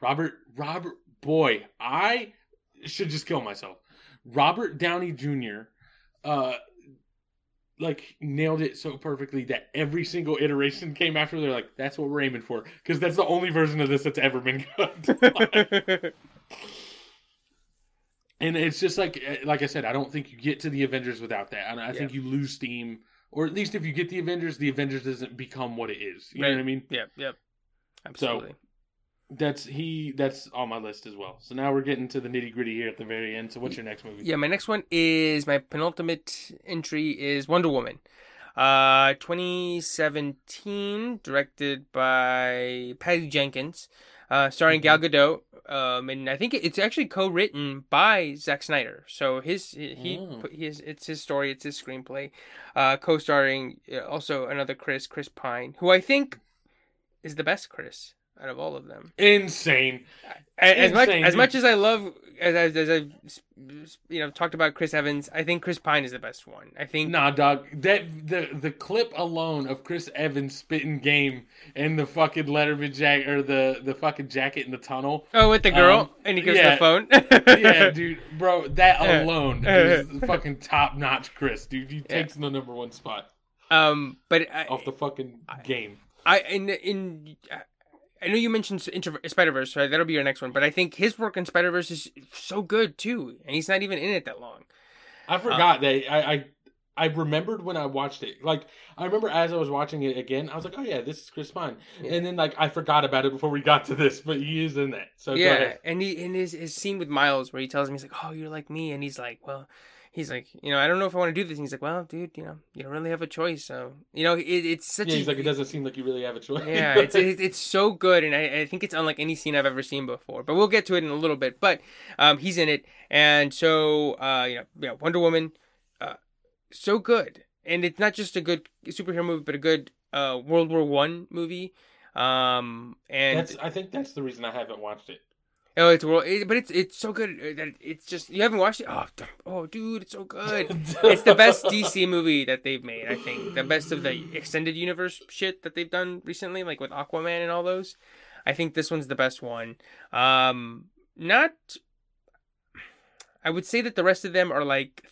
Speaker 1: Robert Robert boy, I should just kill myself. Robert Downey Jr. Uh, like nailed it so perfectly that every single iteration came after. They're like, "That's what we're aiming for," because that's the only version of this that's ever been [laughs] good. [laughs] and it's just like, eh, like I said, I don't think you get to the Avengers without that. And I think you lose steam, or at least if you get the Avengers, the Avengers doesn't become what it is. You know what I mean?
Speaker 2: yep, yep. Absolutely.
Speaker 1: That's he. That's on my list as well. So now we're getting to the nitty gritty here at the very end. So what's your next movie?
Speaker 2: Yeah, my next one is my penultimate entry is Wonder Woman. Uh 2017, directed by Patty Jenkins, uh starring Gal Gadot. Um and I think it's actually co-written by Zack Snyder. So his he
Speaker 1: Mm.
Speaker 2: put his it's his story, it's his screenplay. Uh co-starring uh, also another Chris, Chris Pine, who I think is the best Chris out of all of them.
Speaker 1: Insane.
Speaker 2: As much
Speaker 1: Insane,
Speaker 2: as much as I love as as, as I've you know talked about Chris Evans, I think Chris Pine is the best one. I think
Speaker 1: Nah, dog. That the the clip alone of Chris Evans spitting game and the fucking Letterman jacket or the the fucking jacket in the tunnel.
Speaker 2: Oh, with the girl,
Speaker 1: Um,
Speaker 2: and he gives
Speaker 1: yeah.
Speaker 2: the phone. [laughs]
Speaker 1: yeah, [laughs] dude, bro, that alone [laughs] is fucking top notch, Chris, dude. He
Speaker 2: Yeah.
Speaker 1: takes the number one spot
Speaker 2: Um, but I,
Speaker 1: off the fucking game.
Speaker 2: I in in I know you mentioned Spider Verse, right? That'll be your next one. But I think his work in Spider Verse is so good too, and he's not even in it that long.
Speaker 1: I uh, forgot that I, I I remembered when I watched it. Like I remember as I was watching it again, I was like, "Oh yeah, this is Chris Pine," and then like I forgot about it before we got to this, but he is in that. So go
Speaker 2: yeah,
Speaker 1: ahead.
Speaker 2: and he in his his scene with Miles where he tells him he's like, "Oh, you're like me," and he's like, "Well." He's like, you know, I don't know if I want to do this. And he's like, well, dude, you know, you don't really have a choice. So, you know, it, it's such
Speaker 1: Yeah,
Speaker 2: a
Speaker 1: he's like, it doesn't seem like you really have a choice.
Speaker 2: yeah, [laughs] it's it, it's so good, and I, I think it's unlike any scene I've ever seen before. But we'll get to it in a little bit. But um, he's in it, and so uh, you know, yeah, Wonder Woman, uh, so good, and it's not just a good superhero movie, but a good uh, World War One movie. Um, and
Speaker 1: that's. I think that's the reason I haven't watched it.
Speaker 2: Oh, it's world, it, but it's it's so good uh, that it's just you haven't watched it. Oh, oh, dude, it's so good. [laughs] it's the best DC movie that they've made. I think the best of the extended universe shit that they've done recently, like with Aquaman and all those. I think this one's the best one. Um, not. I would say that the rest of them are like,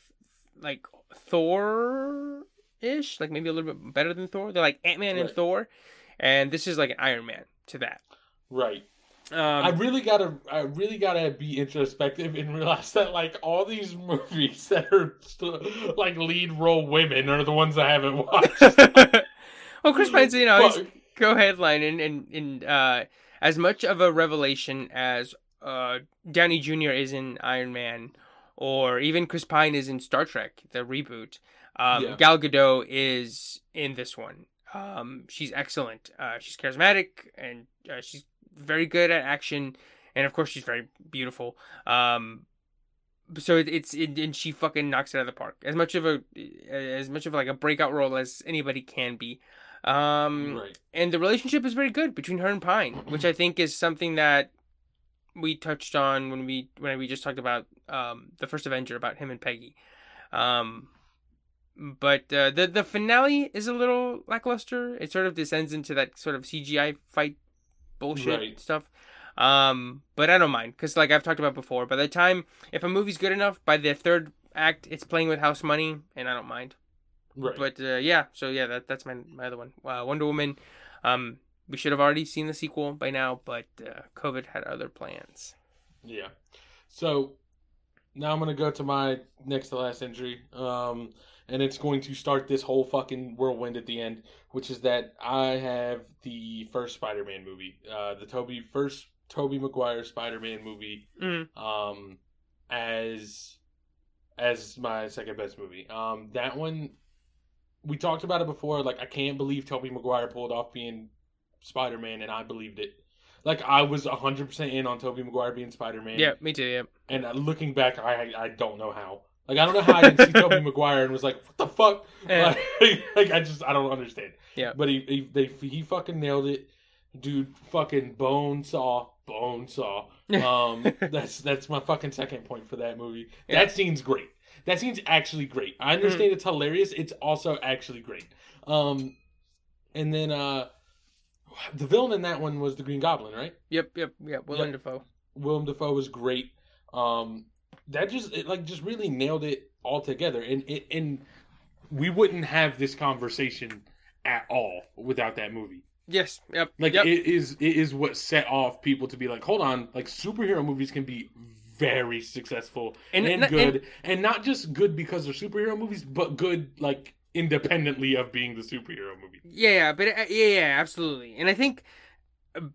Speaker 2: like Thor ish, like maybe a little bit better than Thor. They're like Ant Man and Thor, and this is like an Iron Man to that.
Speaker 1: Right.
Speaker 2: Um,
Speaker 1: I really gotta, I really gotta be introspective and realize that like all these [laughs] movies that are st- like lead role women are the ones I haven't watched. [laughs]
Speaker 2: well, Chris Pine's, you know, he's
Speaker 1: Fuck.
Speaker 2: co-headline and and, and uh, as much of a revelation as uh, Downey Jr. is in Iron Man, or even Chris Pine is in Star Trek, the reboot. Um,
Speaker 1: Yeah.
Speaker 2: Gal Gadot is in this one. Um, she's excellent. Uh, she's charismatic and uh, she's very good at action, and of course she's very beautiful. Um, so it, it's it, and she fucking knocks it out of the park. As much of a as much of like a breakout role as anybody can be. Um,
Speaker 1: right.
Speaker 2: and the relationship is very good between her and Pine, which I think is something that we touched on when we when we just talked about um, the first Avenger about him and Peggy. Um, but uh, the the finale is a little lackluster. It sort of descends into that sort of CGI fight bullshit
Speaker 1: Right.
Speaker 2: stuff. Um, but I don't mind because, like I've talked about before, by the time if a movie's good enough, by the third act, it's playing with house money, and I don't mind.
Speaker 1: Right.
Speaker 2: But uh, yeah, so yeah, that that's my my other one. Uh, Wonder Woman. Um, we should have already seen the sequel by now, but uh, COVID had other plans.
Speaker 1: Yeah. So now I'm gonna go to my next to last entry, um, and it's going to start this whole fucking whirlwind at the end, which is that I have the first Spider-Man movie, uh, the Tobey first Tobey Maguire Spider-Man movie,
Speaker 2: Mm.
Speaker 1: um, as as my second best movie. Um, that one we talked about it before. Like I can't believe Tobey Maguire pulled off being Spider-Man, and I believed it. Like I was hundred percent in on Tobey Maguire being Spider-Man.
Speaker 2: Yeah, me too. Yeah.
Speaker 1: And uh, looking back, I I don't know how. Like I don't know how I didn't see Tobey [laughs] Maguire and was like, "What the fuck?" Like, [laughs] like, I just I don't understand.
Speaker 2: Yeah.
Speaker 1: But he he they, he fucking nailed it, dude. Fucking bone saw, bone saw. [laughs] Um, that's that's my fucking second point for that movie.
Speaker 2: Yeah.
Speaker 1: That scene's great. That scene's actually great. I understand it's hilarious. It's also actually great. Um, and then uh, the villain in that one was the Green Goblin, right?
Speaker 2: Yep. Yep. Yep. Willem Dafoe.
Speaker 1: Willem Dafoe was great. Um, that just it, like just really nailed it all together, and it, and we wouldn't have this conversation at all without that movie.
Speaker 2: Yes. Yep.
Speaker 1: Like
Speaker 2: yep.
Speaker 1: it is it is what set off people to be like, hold on, like superhero movies can be very successful
Speaker 2: And-
Speaker 1: and,
Speaker 2: and-
Speaker 1: good, and, not just good because they're superhero movies, but good like independently of being the superhero movie.
Speaker 2: Yeah, yeah, but uh, yeah, yeah, absolutely. And I think, uh,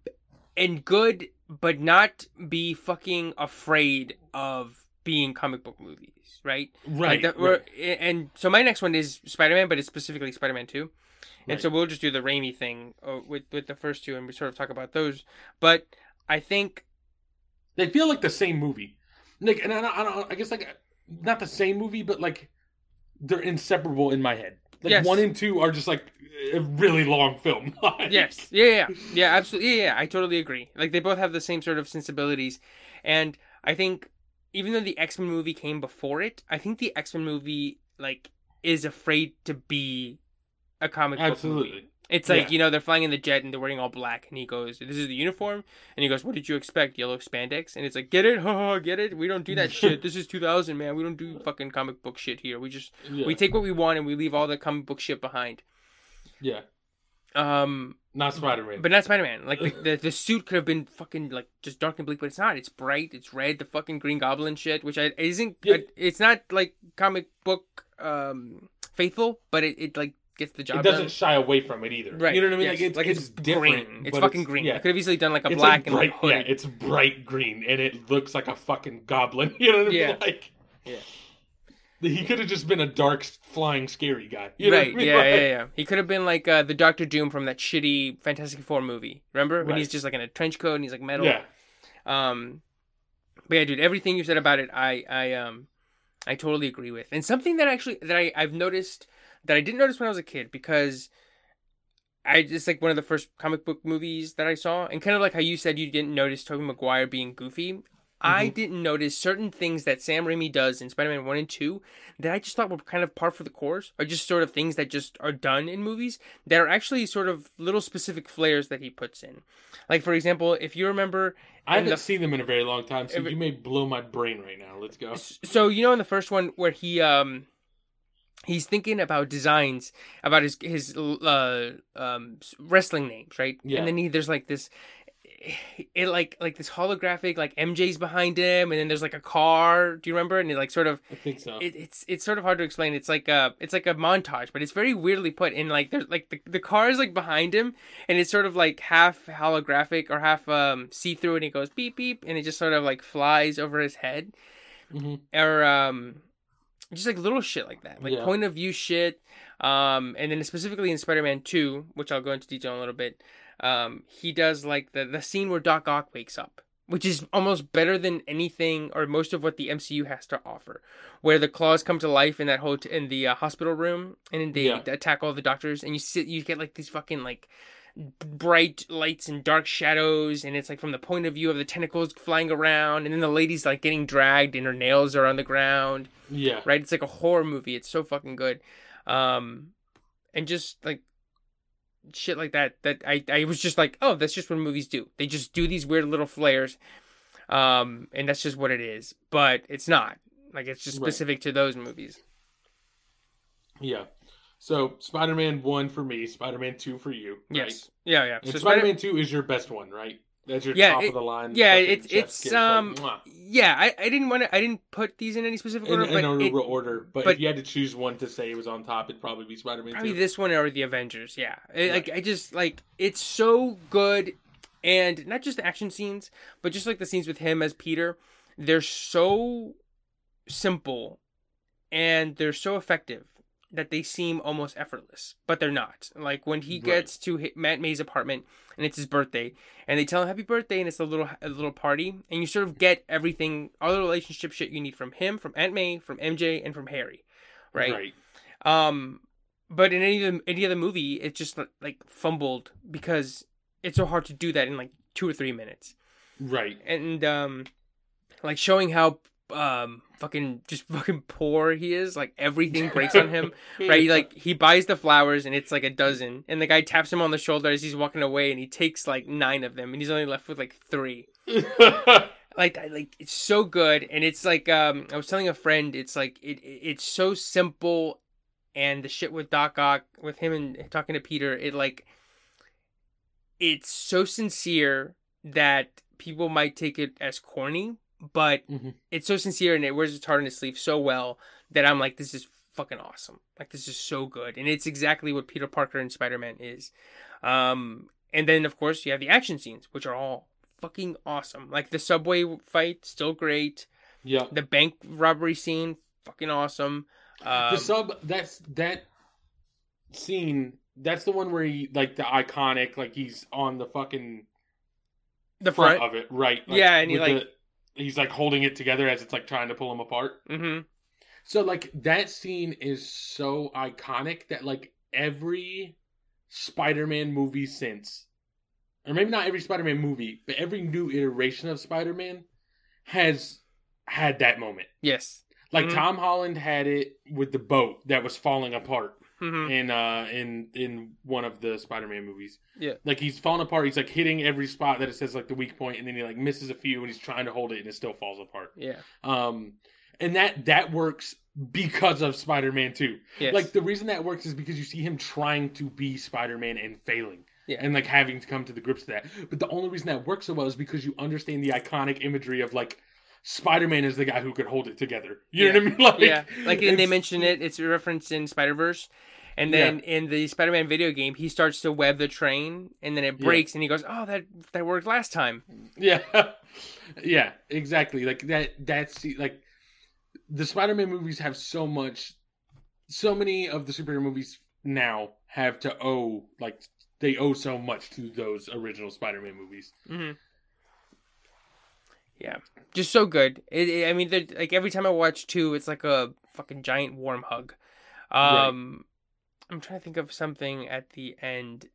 Speaker 2: and good, but not be fucking afraid of being comic book movies, right?
Speaker 1: Right.
Speaker 2: Like that, we're, And so my next one is Spider Man, but it's specifically Spider Man Two. And
Speaker 1: Right.
Speaker 2: so we'll just do the Raimi thing uh, with with the first two, and we sort of talk about those. But I think
Speaker 1: They feel like the same movie. Like, and I, don't- I, don't, I guess like not the same movie, but like they're inseparable in my head. Like
Speaker 2: Yes.
Speaker 1: one and two are just like a really long film. [laughs] Like,
Speaker 2: Yes. Yeah, yeah, yeah. yeah, absolutely. Yeah, yeah, I totally agree. Like they both have the same sort of sensibilities, and I think even though the X Men movie came before it, I think the X Men movie like is afraid to be a comic book movie.
Speaker 1: Absolutely.
Speaker 2: It's like
Speaker 1: Yeah.
Speaker 2: you know they're flying in the jet and they're wearing all black, and he goes, "This is the uniform," and he goes, "What did you expect? Yellow spandex?" And it's like, "Get it? [laughs] Ha get it? We don't do that [laughs] shit. This is 2000, man. We don't do fucking comic book shit here. We just
Speaker 1: Yeah.
Speaker 2: we take what we want and we leave all the comic book shit behind."
Speaker 1: yeah.
Speaker 2: Um,
Speaker 1: Not Spider Man.
Speaker 2: But not Spider Man. Like the, the the suit could have been fucking like just dark and bleak, but it's not. It's bright. It's red. The fucking Green Goblin shit, which I isn't.
Speaker 1: Yeah.
Speaker 2: It's not like comic book um faithful, but it, it like gets the job
Speaker 1: it doesn't
Speaker 2: done.
Speaker 1: shy away from it either.
Speaker 2: Right.
Speaker 1: You know what I mean?
Speaker 2: yes.
Speaker 1: Like it's
Speaker 2: like
Speaker 1: it's,
Speaker 2: it's,
Speaker 1: different.
Speaker 2: green. It's fucking green.
Speaker 1: Yeah.
Speaker 2: I could have easily done like a
Speaker 1: It's
Speaker 2: black
Speaker 1: like bright,
Speaker 2: and
Speaker 1: yeah,
Speaker 2: hooded.
Speaker 1: it's bright green, and it looks like a fucking goblin. [laughs] You know what I mean?
Speaker 2: Yeah.
Speaker 1: Like,
Speaker 2: Yeah.
Speaker 1: He could have just been a dark, flying, scary guy. You know
Speaker 2: right?
Speaker 1: I mean?
Speaker 2: Yeah,
Speaker 1: Like-
Speaker 2: yeah, yeah. He could have been like uh, the Doctor Doom from that shitty Fantastic Four movie. Remember when he's just like in a trench coat and he's like metal.
Speaker 1: Yeah.
Speaker 2: Um, but yeah, dude, everything you said about it, I, I, um, I totally agree with. And something that actually that I, I've noticed that I didn't notice when I was a kid because I just like one of the first comic book movies that I saw, and kind of like how you said you didn't notice Tobey Maguire being goofy. I didn't notice certain things that Sam Raimi does in Spider-Man One and Two that I just thought were kind of par for the course, or just sort of things that just are done in movies that are actually sort of little specific flares that he puts in. Like for example, if you remember,
Speaker 1: I haven't
Speaker 2: the
Speaker 1: seen them in a very long time, so
Speaker 2: Every-
Speaker 1: you may blow my brain right now. Let's go.
Speaker 2: so you know in the first one where he um he's thinking about designs about his his uh um wrestling names right
Speaker 1: Yeah.
Speaker 2: and then he there's like this it like like this holographic like MJ's behind him and then there's like a car do you remember and it like sort of
Speaker 1: I think so.
Speaker 2: it, it's it's sort of hard to explain it's like a it's like a montage but it's very weirdly put in like there's like the, the car is like behind him and it's sort of like half holographic or half um see-through and it goes beep beep and it just sort of like flies over his head
Speaker 1: Mhm.
Speaker 2: or um just like little shit like that like
Speaker 1: Yeah.
Speaker 2: point of view shit um and then specifically in spider-man 2 which i'll go into detail in a little bit um he does like the the scene where doc ock wakes up which is almost better than anything or most of what the mcu has to offer where the claws come to life in that whole in the uh, hospital room and they
Speaker 1: Yeah.
Speaker 2: attack all the doctors and you sit you get like these fucking like bright lights and dark shadows and it's like from the point of view of the tentacles flying around and then the lady's like getting dragged and her nails are on the ground
Speaker 1: yeah.
Speaker 2: right? It's like a horror movie. It's so fucking good. Um, and just like shit like that that I, I was just like, oh, that's just what movies do. They just do these weird little flares. Um, and that's just what it is. But it's not. Like it's just
Speaker 1: Right.
Speaker 2: specific to those movies.
Speaker 1: Yeah. So Spider Man one for me, Spider Man two for you. Right?
Speaker 2: Yes. Yeah, yeah.
Speaker 1: And
Speaker 2: So
Speaker 1: Spider- Man two is your best one, right? That's your
Speaker 2: Yeah,
Speaker 1: top
Speaker 2: it-
Speaker 1: of the line.
Speaker 2: yeah, it's it's
Speaker 1: kiss,
Speaker 2: um
Speaker 1: mwah.
Speaker 2: yeah, I, I didn't want to I didn't put these in any specific order,
Speaker 1: in
Speaker 2: but
Speaker 1: a
Speaker 2: it-
Speaker 1: order. But,
Speaker 2: but-
Speaker 1: if you had to choose one to say it was on top, it'd probably be Spider Man
Speaker 2: Probably
Speaker 1: two.
Speaker 2: this one or the Avengers. Yeah, It-
Speaker 1: Right.
Speaker 2: like I just like it's so good, and not just the action scenes, but just like the scenes with him as Peter. They're so simple, and they're so effective that they seem almost effortless, but they're not. Like when he
Speaker 1: Right.
Speaker 2: gets to hi- Matt May's apartment and it's his birthday, and they tell him happy birthday, and it's a little a little party, and you sort of get everything, all the relationship shit you need from him, from Aunt May, from MJ, and from Harry, right?
Speaker 1: Right.
Speaker 2: Um, but in any of the, any other movie, it's just like fumbled because it's so hard to do that in like two or three minutes,
Speaker 1: Right.
Speaker 2: and um, like showing how um fucking just fucking poor he is, like everything breaks on him, [laughs] right? Like he buys the flowers and it's like a dozen, and the guy taps him on the shoulder as he's walking away, and he takes like nine of them, and he's only left with like three. [laughs] Like like it's so good and it's like um i was telling a friend it's like it, it it's so simple and the shit with doc ock with him and talking to peter it like it's so sincere that people might take it as corny but
Speaker 1: Mhm.
Speaker 2: it's so sincere and it wears its heart on its sleeve so well that i'm like this is fucking awesome. Like this is so good. And it's exactly what peter parker and spider-man is. Um and then of course you have the action scenes which are all fucking awesome. Like the subway fight still great.
Speaker 1: Yeah.
Speaker 2: the bank robbery scene fucking awesome. Um,
Speaker 1: the sub that's that scene that's the one where he like the iconic like he's on the fucking
Speaker 2: the
Speaker 1: front,
Speaker 2: front,
Speaker 1: of it. Right. Like,
Speaker 2: Yeah, and he, like-
Speaker 1: the- he's like holding it together as it's like trying to pull him apart
Speaker 2: mm-hmm.
Speaker 1: so like that scene is so iconic that like every spider-man movie since or maybe not every spider-man movie but every new iteration of spider-man has had that moment
Speaker 2: yes
Speaker 1: like
Speaker 2: Mhm.
Speaker 1: tom holland had it with the boat that was falling apart
Speaker 2: mm-hmm.
Speaker 1: in uh in in one of the Spider-Man movies.
Speaker 2: Yeah.
Speaker 1: Like he's falling apart. He's like hitting every spot that it says like the weak point, and then he like misses a few, and he's trying to hold it, and it still falls apart.
Speaker 2: yeah
Speaker 1: Um, and that that works because of Spider-Man Two.
Speaker 2: yes
Speaker 1: Like the reason that works is because you see him trying to be Spider-Man and failing.
Speaker 2: Yeah.
Speaker 1: And like having to come to the grips to that. But the only reason that works so well is because you understand the iconic imagery of like Spider-Man is the guy who could hold it together. You know what I mean? [laughs] Like,
Speaker 2: yeah like and they mention it it's referenced in spider-verse and then in the spider-man video game he starts to web the train and then it
Speaker 1: Yeah.
Speaker 2: breaks and he goes oh that that worked last time
Speaker 1: Yeah, [laughs] yeah, exactly. Like that. That's like the Spider-Man movies have so much. So many of the superhero movies now have to owe like they owe so much to those original Spider-Man movies.
Speaker 2: Mm-hmm. Yeah, just so good. It, it- I mean, like every time I watch two, it's like a fucking giant warm hug. Um, I'm trying to think of something at the end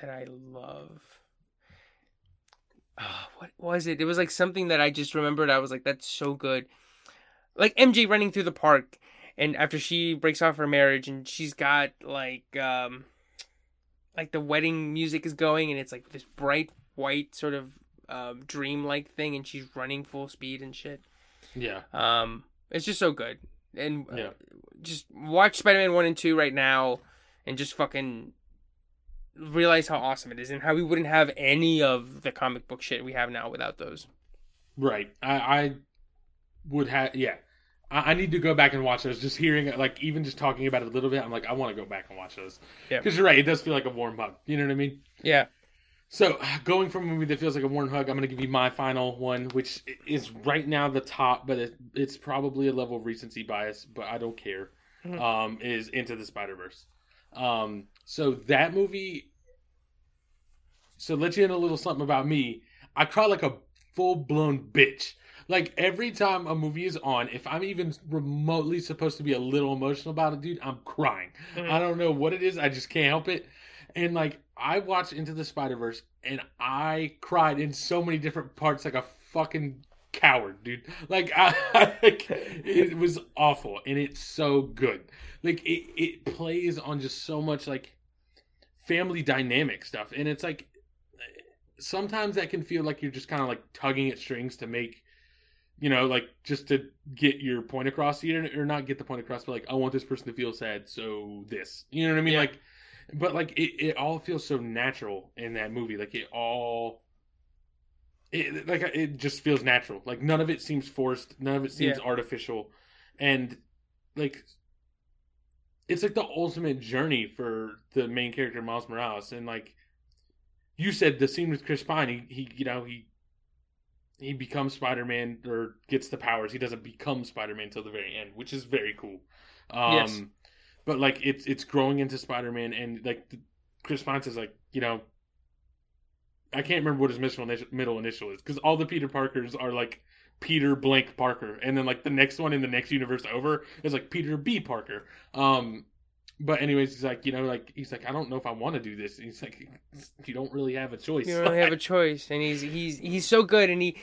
Speaker 2: that I love. Ah, what was it? It was like something that I just remembered. I was like, "That's so good." Like MJ running through the park, and after she breaks off her marriage, and she's got like, um, like the wedding music is going, and it's like this bright white sort of um, dream-like thing, and she's running full speed and shit.
Speaker 1: Yeah,
Speaker 2: Um, it's just so good, and uh,
Speaker 1: Yeah.
Speaker 2: just watch Spider-Man one and two right now, and just fucking realize how awesome it is, and how we wouldn't have any of the comic book shit we have now without those.
Speaker 1: right. I, I would have. Yeah, I, I need to go back and watch those. Just hearing it, like even just talking about it a little bit, I'm like, I want to go back and watch those.
Speaker 2: Yeah.
Speaker 1: because you're right. It does feel like a warm hug. You know what I mean?
Speaker 2: Yeah,
Speaker 1: So, [sighs] going from a movie that feels like a warm hug, I'm going to give you my final one, which is right now the top, but it, it's probably a level of recency bias, but I don't care.
Speaker 2: Mhm.
Speaker 1: Um, is Into the Spider Verse. Um, so that movie. So let you in a little something about me. I cry like a full blown bitch. Like every time a movie is on, if I'm even remotely supposed to be a little emotional about it, dude, I'm crying.
Speaker 2: Mhm.
Speaker 1: I don't know what it is. I just can't help it. And like I watched Into the Spider Verse, and I cried in so many different parts, like a fucking coward, dude. Like [laughs] I, like, it was awful, and it's so good. Like it, it plays on just so much like family dynamic stuff, and it's like sometimes that can feel like you're just kind of like tugging at strings to make you know like just to get your point across here or not get the point across but like i want this person to feel sad so this you know what i mean
Speaker 2: Yeah.
Speaker 1: like but like it, it all feels so natural in that movie. Like it all it like it just feels natural. Like none of it seems forced. None of it seems
Speaker 2: Yeah.
Speaker 1: artificial. And like it's like the ultimate journey for the main character miles morales. And like you said the scene with chris pine he, he you know he he becomes spider-man or gets the powers. He doesn't become spider-man until the very end which is very cool. Um
Speaker 2: Yes.
Speaker 1: But like it's it's growing into spider-man and like the, chris pine says like you know i can't remember what his middle initial, middle initial is because all the peter parkers are like peter blank parker and then like the next one in the next universe over is like peter b. Parker. Um but anyways he's like you know like he's like i don't know if i want to do this and he's like you don't really have a choice
Speaker 2: You don't have a choice, and he's he's he's so good, and he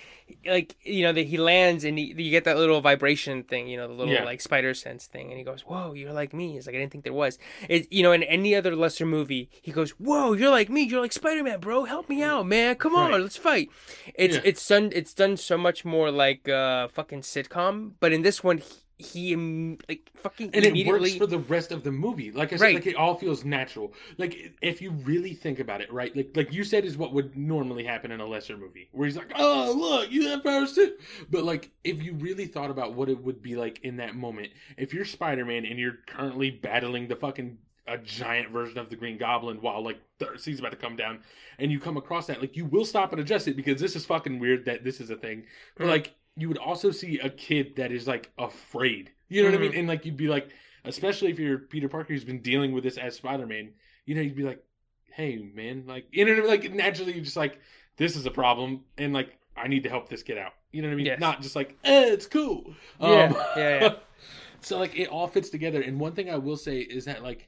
Speaker 2: like you know that he lands, and he, you get that little vibration thing, you know, the little
Speaker 1: Yeah.
Speaker 2: like spider sense thing, and he goes, "Whoa, you're like me." He's like I didn't think there was. It you know in any other lesser movie, he goes, "Whoa, you're like me. You're like Spider Man, bro. Help me out, man. Come on,
Speaker 1: Right.
Speaker 2: let's fight." It's
Speaker 1: Yeah.
Speaker 2: it's done it's done so much more like uh fucking sitcom, but in this one, he, he im- like fucking
Speaker 1: and it works for the rest of the movie. Like I said,
Speaker 2: Right.
Speaker 1: like it all feels natural. Like if you really think about it, right? Like like you said, is what would normally happen in a lesser movie, where he's like, "Oh, look, you have powers too." But like, if you really thought about what it would be like in that moment, if you're Spider Man and you're currently battling the fucking a giant version of the Green Goblin while like the sea's about to come down, and you come across that, like you will stop and adjust it because this is fucking weird that this is a thing. But like you would also see a kid that is like afraid. You know what I mean? And like you'd be like, especially if you're Peter Parker who's been dealing with this as Spider Man, you know, you'd be like, hey man, like you know what I mean? Like naturally you're just like, this is a problem and like I need to help this kid out. You know what I mean?
Speaker 2: Yes.
Speaker 1: Not just like, eh, it's cool. Um,
Speaker 2: Yeah, yeah, yeah. [laughs]
Speaker 1: so like it all fits together. And one thing I will say is that like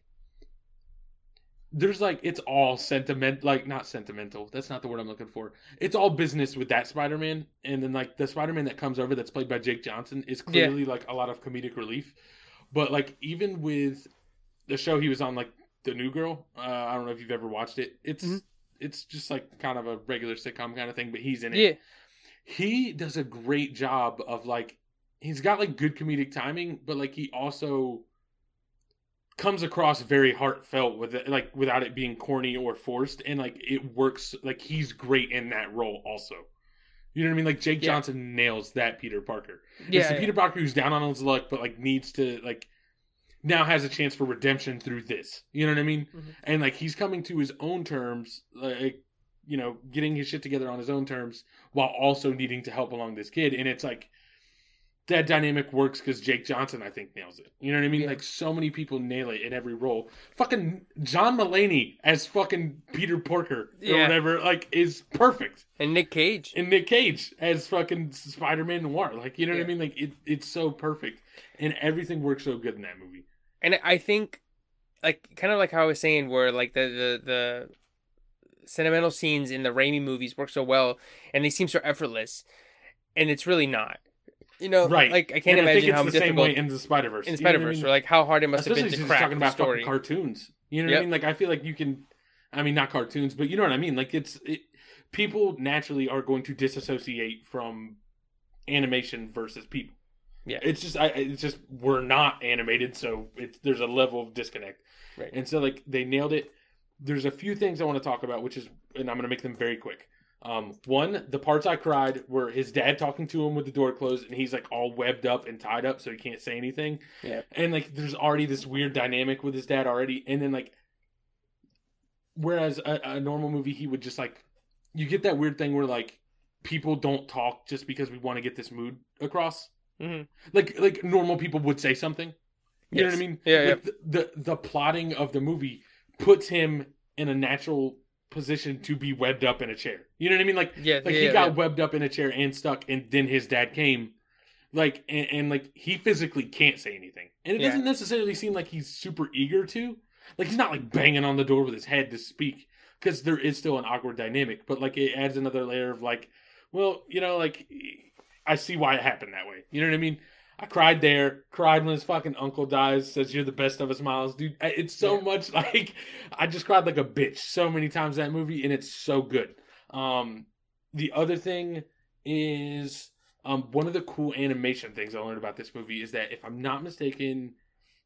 Speaker 1: there's like it's all sentiment like not sentimental that's not the word i'm looking for it's all business with that spider-man and then like the spider-man that comes over that's played by jake johnson is
Speaker 2: Yeah.
Speaker 1: clearly like a lot of comedic relief but like even with the show he was on like the new girl uh, i don't know if you've ever watched it it's
Speaker 2: Mhm.
Speaker 1: it's just like kind of a regular sitcom kind of thing but he's in it
Speaker 2: yeah
Speaker 1: he does a great job of like he's got like good comedic timing but like he also comes across very heartfelt with it like without it being corny or forced and like it works like he's great in that role also you know what i mean like jake
Speaker 2: Yeah.
Speaker 1: johnson nails that peter parker
Speaker 2: yeah,
Speaker 1: it's the
Speaker 2: yeah.
Speaker 1: peter parker who's down on his luck but like needs to like now has a chance for redemption through this you know what i mean
Speaker 2: Mhm.
Speaker 1: and like he's coming to his own terms like you know getting his shit together on his own terms while also needing to help along this kid and it's like that dynamic works because Jake Johnson, I think, nails it. You know what I mean?
Speaker 2: Yeah.
Speaker 1: Like so many people nail it in every role. Fucking John Mulaney as fucking Peter Porker or
Speaker 2: Yeah.
Speaker 1: whatever, like, is perfect.
Speaker 2: and Nick Cage.
Speaker 1: And Nick Cage as fucking Spider-Man Noir, like, you know what I mean? Like, it, it's so perfect, and everything works so good in that movie.
Speaker 2: and I think, like, kind of like how I was saying, where like the the the sentimental scenes in the Raimi movies work so well, and they seem so effortless, and it's really not. You know,
Speaker 1: Right.
Speaker 2: Like I can't
Speaker 1: and I
Speaker 2: imagine
Speaker 1: think it's
Speaker 2: how
Speaker 1: the same
Speaker 2: difficult
Speaker 1: way in the Spider Verse.
Speaker 2: in Spider Verse, or like how hard it must
Speaker 1: Especially
Speaker 2: have been to crack
Speaker 1: talking about
Speaker 2: story.
Speaker 1: cartoons. You know what
Speaker 2: Yep.
Speaker 1: I mean? Like I feel like you can. I mean, not cartoons, but you know what I mean. Like it's it, people naturally are going to disassociate from animation versus people.
Speaker 2: Yeah.
Speaker 1: it's just I, it's just we're not animated, so it's there's a level of disconnect.
Speaker 2: Right.
Speaker 1: And so like they nailed it. There's a few things I want to talk about, which is, and I'm going to make them very quick. Um, one, the parts I cried were his dad talking to him with the door closed, and he's like all webbed up and tied up, so he can't say anything.
Speaker 2: Yeah.
Speaker 1: And like, there's already this weird dynamic with his dad already, and then like, whereas a, a normal movie, he would just like, you get that weird thing where like people don't talk just because we want to get this mood across.
Speaker 2: Mhm.
Speaker 1: Like, like normal people would say something. You know what I mean?
Speaker 2: Yeah,
Speaker 1: like The, the the plotting of the movie puts him in a natural position to be webbed up in a chair. You know what I mean? Like
Speaker 2: Yeah,
Speaker 1: like
Speaker 2: yeah,
Speaker 1: he got
Speaker 2: yeah.
Speaker 1: webbed up in a chair and stuck, and then his dad came. Like and, and like he physically can't say anything, and it doesn't necessarily seem like he's super eager to. Like he's not like banging on the door with his head to speak, because there is still an awkward dynamic. But like it adds another layer of like, well, you know, like I see why it happened that way. You know what I mean? I cried there. Cried when his fucking uncle dies. Says you're the best of us, Miles, dude. It's so
Speaker 2: Yeah.
Speaker 1: much [laughs] like I just cried like a bitch so many times that movie, and it's so good. Um, the other thing is um one of the cool animation things I learned about this movie is that if I'm not mistaken,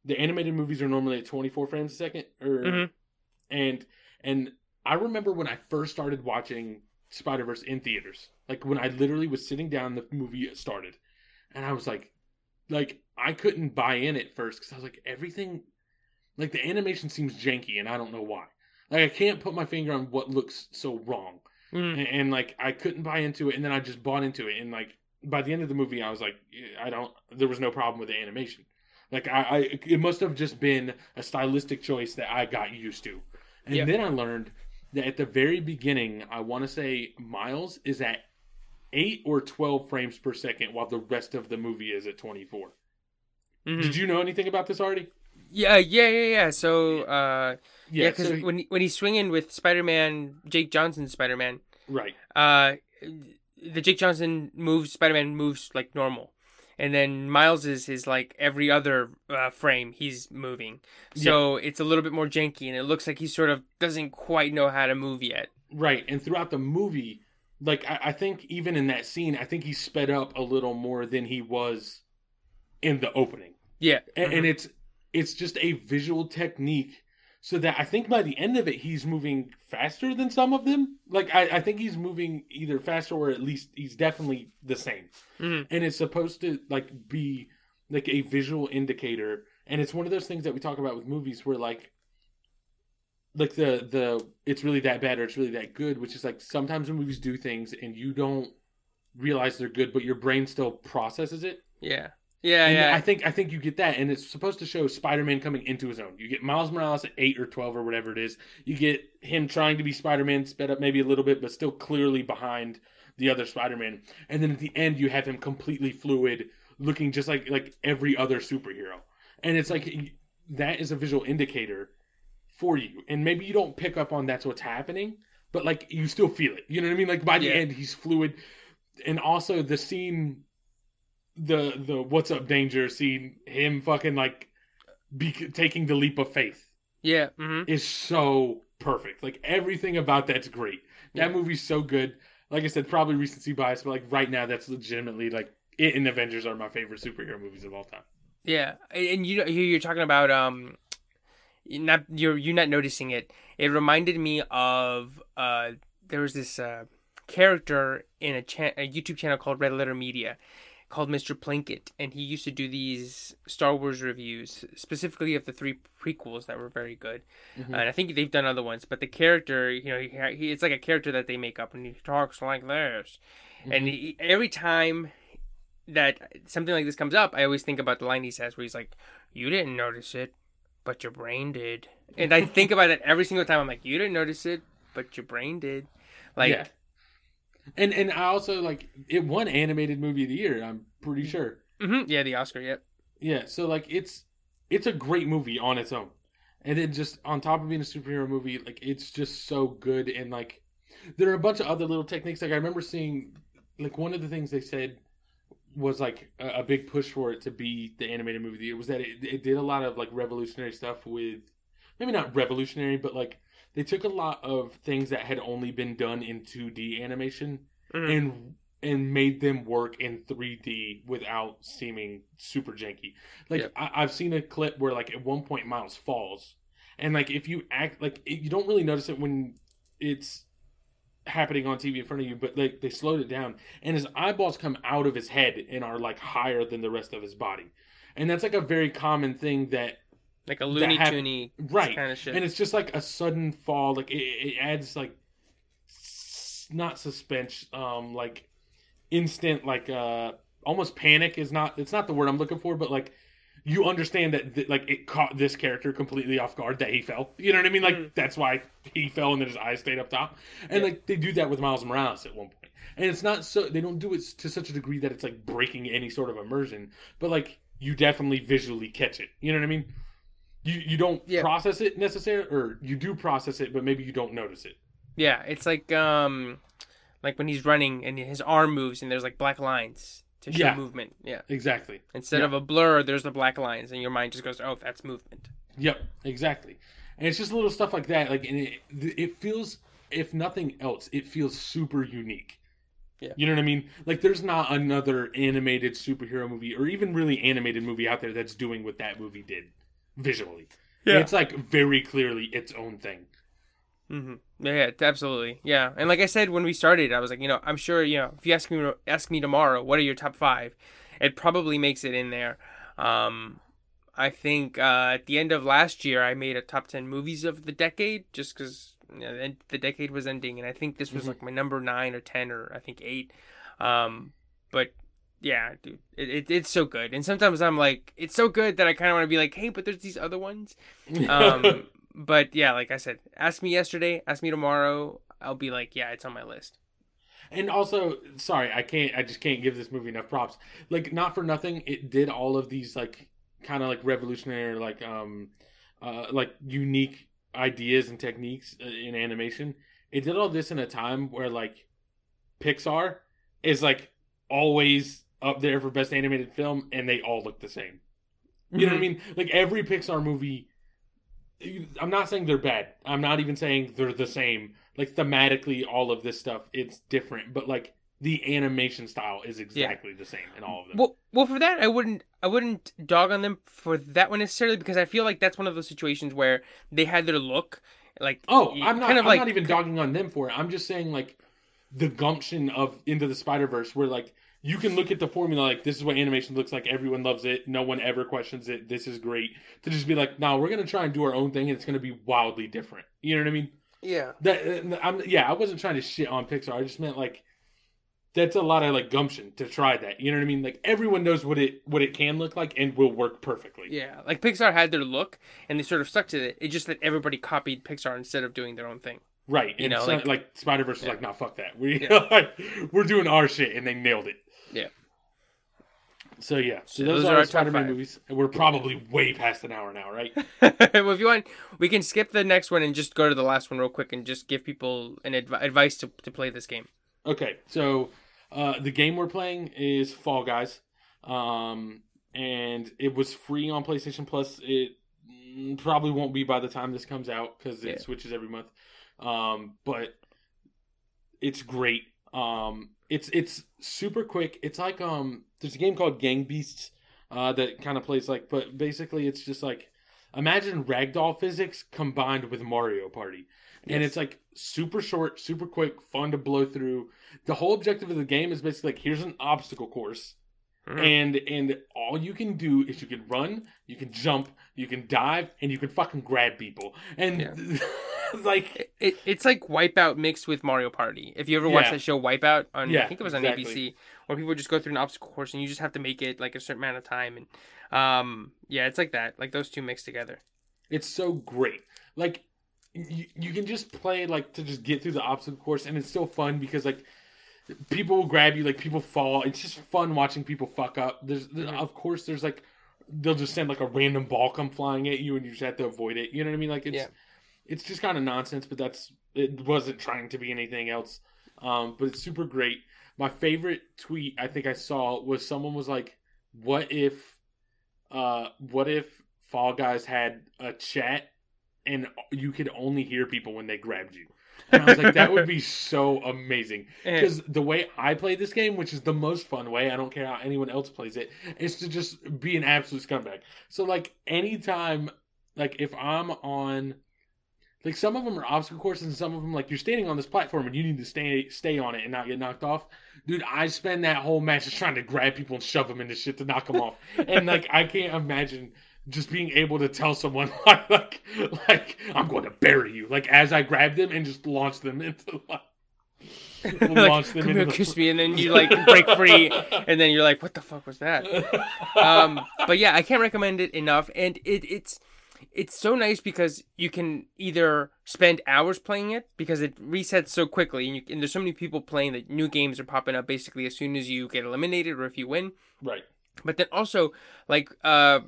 Speaker 1: the animated movies are normally at 24 frames a second, or
Speaker 2: Mhm.
Speaker 1: and and I remember when I first started watching Spider Verse in theaters, like when I literally was sitting down, the movie started, and I was like, like I couldn't buy in at first because I was like everything, like the animation seems janky, and I don't know why. Like I can't put my finger on what looks so wrong,
Speaker 2: Mhm.
Speaker 1: and, and like I couldn't buy into it, and then I just bought into it, and like by the end of the movie, I was like, I don't. There was no problem with the animation. Like I, I it must have just been a stylistic choice that I got used to. And
Speaker 2: Yeah.
Speaker 1: then I learned that at the very beginning, I want to say Miles is at eight or twelve frames per second, while the rest of the movie is at twenty four.
Speaker 2: Mhm.
Speaker 1: Did you know anything about this already?
Speaker 2: Yeah, yeah, yeah, yeah. So, uh, yeah, because
Speaker 1: so-
Speaker 2: when when he's swinging with Spider Man, Jake Johnson's Spider Man,
Speaker 1: right,
Speaker 2: uh, the Jake Johnson moves, Spider Man moves like normal, and then Miles is is like every other uh, frame he's moving, so it's a little bit more janky, and it looks like he sort of doesn't quite know how to move yet.
Speaker 1: right, and throughout the movie, like I, I think even in that scene, I think he sped up a little more than he was in the opening.
Speaker 2: Yeah,
Speaker 1: and,
Speaker 2: mhm.
Speaker 1: and it's it's just a visual technique so that i think by the end of it he's moving faster than some of them like i, I think he's moving either faster or at least he's definitely the same
Speaker 2: Mhm.
Speaker 1: and it's supposed to like be like a visual indicator and it's one of those things that we talk about with movies where like like the the it's really that bad or it's really that good which is like sometimes when movies do things and you don't realize they're good but your brain still processes it
Speaker 2: yeah, yeah,
Speaker 1: and
Speaker 2: yeah.
Speaker 1: I think I think you get that, and it's supposed to show Spider-Man coming into his own. You get Miles Morales at eight or twelve or whatever it is. You get him trying to be Spider-Man, sped up maybe a little bit, but still clearly behind the other Spider-Man. And then at the end, you have him completely fluid, looking just like like every other superhero. And it's like that is a visual indicator for you. And maybe you don't pick up on that's what's happening, but like you still feel it. You know what I mean? Like by the
Speaker 2: Yeah.
Speaker 1: end, he's fluid. And also the scene the the what's up danger scene him fucking like be, taking the leap of faith
Speaker 2: yeah. hmm
Speaker 1: is so perfect like everything about that's great that
Speaker 2: Yeah.
Speaker 1: movie's so good like i said probably recency bias but like right now that's legitimately like it and avengers are my favorite superhero movies of all time
Speaker 2: Yeah, and you know you're talking about um, not you're you're not noticing it. It reminded me of uh, there was this uh character in a, cha- a YouTube channel called Red Letter Media called Mr. Plinkett, and he used to do these Star Wars reviews, specifically of the three prequels that were very good.
Speaker 1: Mhm.
Speaker 2: And I think they've done other ones, but the character, you know, he, he it's like a character that they make up, and he talks like this. And he, every time that something like this comes up, I always think about the line he says, where he's like, "You didn't notice it, but your brain did." [laughs] And I think about it every single time. I'm like, "You didn't notice it, but your brain did." Like,
Speaker 1: yeah and and i also like it won animated movie of the year i'm pretty sure
Speaker 2: mhm, yeah, the Oscar, yep.
Speaker 1: Yeah, so like it's it's a great movie on its own. And then just on top of being a superhero movie, like it's just so good and like there are a bunch of other little techniques. Like I remember seeing like one of the things they said was like a, a big push for it to be the animated movie of the year was that it, it did a lot of like revolutionary stuff with maybe not revolutionary, but like they took a lot of things that had only been done in 2D animation
Speaker 2: Mhm.
Speaker 1: and and made them work in 3D without seeming super janky. Like
Speaker 2: Yep.
Speaker 1: I, I've seen a clip where like at one point Miles falls, and like if you act like it, you don't really notice it when it's happening on TV in front of you, but like they slowed it down, and his eyeballs come out of his head and are like higher than the rest of his body, and that's like a very common thing that
Speaker 2: like a Looney
Speaker 1: hap-
Speaker 2: Toony
Speaker 1: right.
Speaker 2: kind of shit.
Speaker 1: and it's just like a sudden fall like it, it adds like s- not suspense um like instant like uh almost panic is not it's not the word i'm looking for but like you understand that, that like it caught this character completely off guard that he fell you know what i mean like
Speaker 2: Mm.
Speaker 1: that's why he fell and then his eyes stayed up top and
Speaker 2: Yeah.
Speaker 1: like they do that with miles morales at one point. point and it's not so they don't do it to such a degree that it's like breaking any sort of immersion but like you definitely visually catch it you know what i mean you you don't
Speaker 2: Yeah.
Speaker 1: process it necessarily or you do process it but maybe you don't notice it
Speaker 2: Yeah, it's like um, like when he's running and his arm moves and there's like black lines to show
Speaker 1: Yeah.
Speaker 2: movement. Yeah.
Speaker 1: Exactly.
Speaker 2: Instead
Speaker 1: Yeah.
Speaker 2: of a blur, there's the black lines, and your mind just goes, "Oh, that's movement."
Speaker 1: Yep, exactly. And it's just little stuff like that. Like, and it, it feels, if nothing else, it feels super unique.
Speaker 2: Yeah.
Speaker 1: You know what I mean? Like, there's not another animated superhero movie or even really animated movie out there that's doing what that movie did visually.
Speaker 2: Yeah.
Speaker 1: It's like very clearly its own thing.
Speaker 2: Hmm Yeah, yeah, absolutely. Yeah, and like I said when we started, I was like, you know, I'm sure, you know, if you ask me ask me tomorrow, what are your top five? It probably makes it in there. Um, I think uh, at the end of last year, I made a top ten movies of the decade, just because you know, the- decade was ending, and I think this was
Speaker 1: Mhm.
Speaker 2: like my number nine or ten or I think eight. Um, but yeah, dude, it, it, it's so good, and sometimes I'm like, it's so good that I kind of want to be like, hey, but there's these other ones. [laughs] Um, but yeah, like I said, ask me yesterday, ask me tomorrow. I'll be like, yeah, it's on my list.
Speaker 1: And also, sorry, I can't. I just can't give this movie enough props. Like, not for nothing, it did all of these like kind of like revolutionary, like um, uh, like unique ideas and techniques uh, in animation. It did all this in a time where like Pixar is like always up there for best animated film, and they all look the same. You know what I mean? Like every Pixar movie. I'm not saying they're bad. I'm not even saying they're the same. Like thematically, all of this stuff it's different, but like the animation style is exactly the same in all of them.
Speaker 2: Well, well, for that, I wouldn't, I wouldn't dog on them for that one necessarily because I feel like that's one of those situations where they had their look, like
Speaker 1: oh, I'm not.
Speaker 2: kind of
Speaker 1: I'm
Speaker 2: like
Speaker 1: not even dogging on them for it. I'm just saying like the gumption of Into the Spider Verse, where like you can look at the formula like this is what animation looks like. Everyone loves it. No one ever questions it. This is great. To just be like, no, we're gonna try and do our own thing, and it's gonna be wildly different. You know what I mean?
Speaker 2: yeah,
Speaker 1: That uh, I'm yeah, I wasn't trying to shit on Pixar. I just meant like that's a lot of like gumption to try that. You know what I mean? Like everyone knows what it what it can look like and will work perfectly.
Speaker 2: yeah. Like Pixar had their look and they sort of stuck to it. It's just that everybody copied Pixar instead of doing their own thing.
Speaker 1: Right.
Speaker 2: You
Speaker 1: And
Speaker 2: know,
Speaker 1: so-
Speaker 2: like-
Speaker 1: like, Spider Verse was
Speaker 2: Yeah.
Speaker 1: like, nah, fuck that. We
Speaker 2: Yeah. [laughs]
Speaker 1: like, we're doing our shit and they nailed it.
Speaker 2: Yeah.
Speaker 1: So yeah, so, those,
Speaker 2: those
Speaker 1: are our Spider-Man movies, and we're probably way past an hour now, right? [laughs]
Speaker 2: well, if you want, we can skip the next one and just go to the last one real quick and just give people an adv- advice to, to play this game.
Speaker 1: Okay, so uh, the game we're playing is Fall Guys, um, and it was free on PlayStation Plus. It mm, probably won't be by the time this comes out because it
Speaker 2: Yeah.
Speaker 1: switches every month. Um, but it's great. Um, it's it's super quick. It's like um, there's a game called Gang Beasts uh, that kind of plays like, but basically it's just like imagine ragdoll physics combined with Mario Party. And it's like super short, super quick, fun to blow through. The whole objective of the game is basically like here's an obstacle course,
Speaker 2: Mhm.
Speaker 1: and and all you can do is you can run, you can jump, you can dive, and you can fucking grab people. And [laughs] [laughs] like
Speaker 2: It, it, it's like Wipeout mixed with Mario Party. If you ever watched
Speaker 1: Yeah.
Speaker 2: that show Wipeout on,
Speaker 1: Yeah,
Speaker 2: I think it was on
Speaker 1: exactly.
Speaker 2: ABC, where people just go through an obstacle course and you just have to make it like a certain amount of time, and um, yeah, it's like that, like those two mixed together.
Speaker 1: It's so great. Like you, you can just play like to just get through the obstacle course, and it's still fun because like people will grab you, like people fall. It's just fun watching people fuck up. There's, there-
Speaker 2: Mhm.
Speaker 1: of course, there's like they'll just send like a random ball come flying at you, and you just have to avoid it. You know what I mean? Like it's
Speaker 2: Yeah.
Speaker 1: It's just kind of nonsense, but that's it wasn't trying to be anything else. Um, but it's super great. My favorite tweet I think I saw was someone was like, "What if, uh, what if Fall Guys had a chat and you could only hear people when they grabbed you?" And I was like, "That would be [laughs] so amazing." Because the way I play this game, which is the most fun way, I don't care how anyone else plays it, is to just be an absolute scumbag. So like anytime, like if I'm on, like some of them are obstacle courses, and some of them like you're standing on this platform and you need to stay stay on it and not get knocked off. Dude, I spend that whole match just trying to grab people and shove them into shit to knock them off, [laughs] and like I can't imagine just being able to tell someone [laughs] like like like I'm going to bury you like as I grab them and just launch them [laughs] into like.
Speaker 2: like,
Speaker 1: launch them
Speaker 2: come
Speaker 1: into
Speaker 2: here,
Speaker 1: the-
Speaker 2: kiss me, and then you like break free, and then you're like, what the fuck was that? um, but yeah, I can't recommend it enough, and it it's it's so nice because you can either spend hours playing it because it resets so quickly, and, you, and there's so many people playing that new games are popping up basically as soon as you get eliminated or if you win.
Speaker 1: right.
Speaker 2: But then also like uh,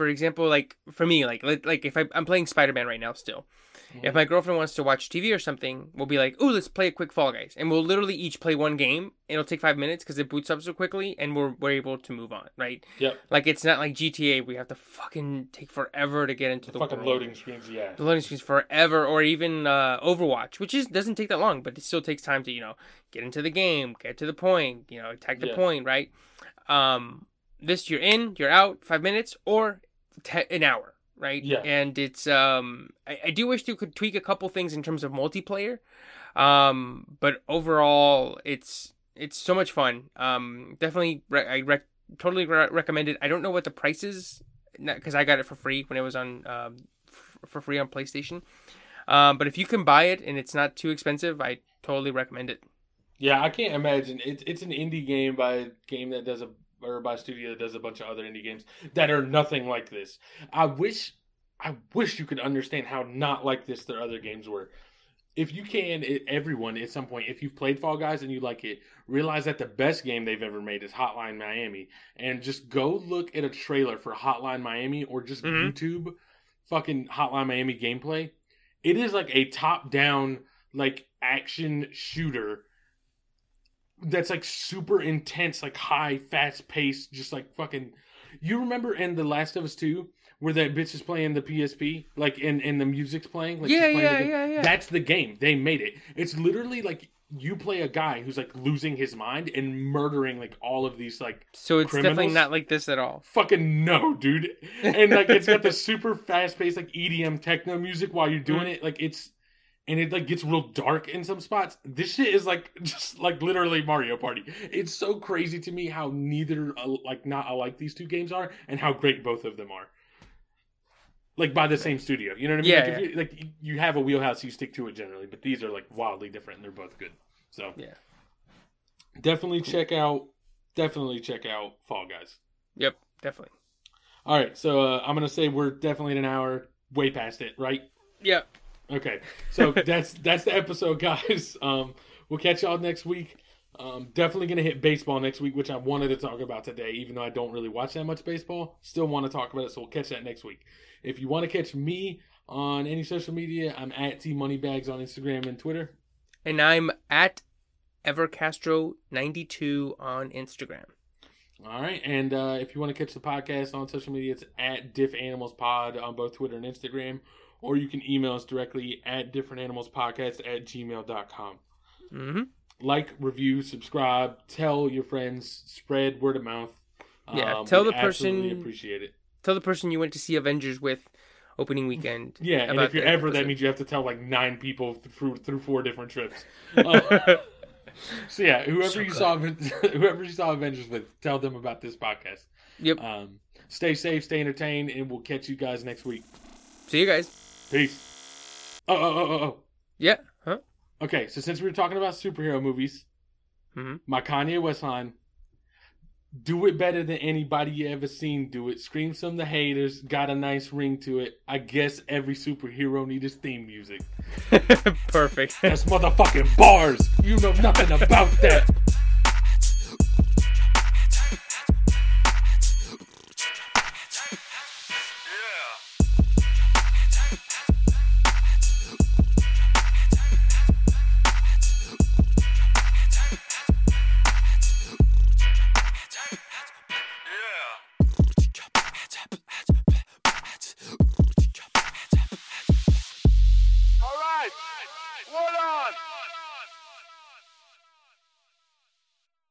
Speaker 2: for example, like for me, like like, like if I, I'm playing Spider Man right now still.
Speaker 1: Mm-hmm.
Speaker 2: If my girlfriend wants to watch TV or something, we'll be like, "Ooh, let's play a quick Fall Guys," and we'll literally each play one game. It'll take five minutes because it boots up so quickly, and we're we're able to move on, right?
Speaker 1: Yep.
Speaker 2: Like it's not like GTA. We have to fucking take forever to get into the
Speaker 1: Fucking
Speaker 2: world.
Speaker 1: loading screens, yeah.
Speaker 2: The loading screens forever, or even uh, Overwatch, which is doesn't take that long, but it still takes time to you know get into the game, get to the point, you know, attack the
Speaker 1: Yeah.
Speaker 2: point, right? Um, this you're in, you're out, five minutes, or te- an hour, right?
Speaker 1: Yeah.
Speaker 2: And it's um, I, I do wish they could tweak a couple things in terms of multiplayer, um, but overall, it's it's so much fun. Um, definitely, re- I rec- totally re- recommend it. I don't know what the price is because I got it for free when it was on um, f- for free on PlayStation. Um, but if you can buy it and it's not too expensive, I totally recommend it.
Speaker 1: Yeah, I can't imagine. It's it's an indie game by a game that does a or by a studio that does a bunch of other indie games that are nothing like this. I wish I wish you could understand how not like this their other games were. If you can, it, everyone at some point, if you've played Fall Guys and you like it, realize that the best game they've ever made is Hotline Miami, and just go look at a trailer for Hotline Miami or just
Speaker 2: Mhm.
Speaker 1: YouTube fucking Hotline Miami gameplay. It is like a top-down like action shooter that's like super intense, like high, fast paced, just like fucking. You remember in The Last of Us Two where that bitch is playing the PSP, like and and the music's playing. Like
Speaker 2: yeah,
Speaker 1: playing
Speaker 2: yeah, yeah, yeah.
Speaker 1: That's the game. They made it. It's literally like you play a guy who's like losing his mind and murdering like all of these like
Speaker 2: so it's definitely not like this at all.
Speaker 1: fucking no, dude. And like it's got the [laughs] super fast paced like EDM techno music while you're doing mm. it. Like it's and it like gets real dark in some spots. This shit is like [laughs] just like literally Mario Party. It's so crazy to me how neither uh, like not alike these two games are and how great both of them are. Like by the same studio, you know what I mean?
Speaker 2: Yeah,
Speaker 1: like, if you, like you- have a wheelhouse, you stick to it generally, but these are like wildly different and they're both good. So
Speaker 2: Yeah.
Speaker 1: definitely check out, definitely check out Fall Guys.
Speaker 2: Yep, definitely.
Speaker 1: All right, so uh, I'm gonna say we're definitely an hour, way past it, right?
Speaker 2: Yep.
Speaker 1: Okay, so [laughs] that's that's the episode, guys. Um, we'll catch y'all next week. Um, definitely gonna hit baseball next week, which I wanted to talk about today, even though I don't really watch that much baseball. Still want to talk about it, so we'll catch that next week. If you want to catch me on any social media, I'm at T Moneybags on Instagram and Twitter.
Speaker 2: And I'm at Evercastro92 on Instagram.
Speaker 1: All right, and uh, if you want to catch the podcast on social media, it's at Diff Animals Pod on both Twitter and Instagram, or you can email us directly at differentanimalspodcast at gmail.com.
Speaker 2: Mm-hmm.
Speaker 1: Like, review, subscribe, tell your friends, spread word of mouth.
Speaker 2: Yeah, tell the person-
Speaker 1: appreciate it.
Speaker 2: Tell the person you went to see Avengers with opening weekend.
Speaker 1: Yeah, and if you're ever, that means you have to tell like nine people through through four different trips. Uh, [laughs] so yeah, whoever
Speaker 2: So
Speaker 1: you saw, [laughs] whoever you saw Avengers with, tell them about this podcast.
Speaker 2: Yep.
Speaker 1: Um, stay safe, stay entertained, and we'll catch you guys next week.
Speaker 2: See you guys.
Speaker 1: Peace. Oh, oh, oh, oh, oh.
Speaker 2: Yeah. Huh?
Speaker 1: Okay, so since we were talking about superhero movies,
Speaker 2: Mhm.
Speaker 1: my Kanye West line, do it better than anybody you ever seen do it. Scream some of the haters, got a nice ring to it. I guess every superhero needs his theme music. [laughs]
Speaker 2: Perfect.
Speaker 1: That's motherfucking bars. You know nothing about that. [laughs]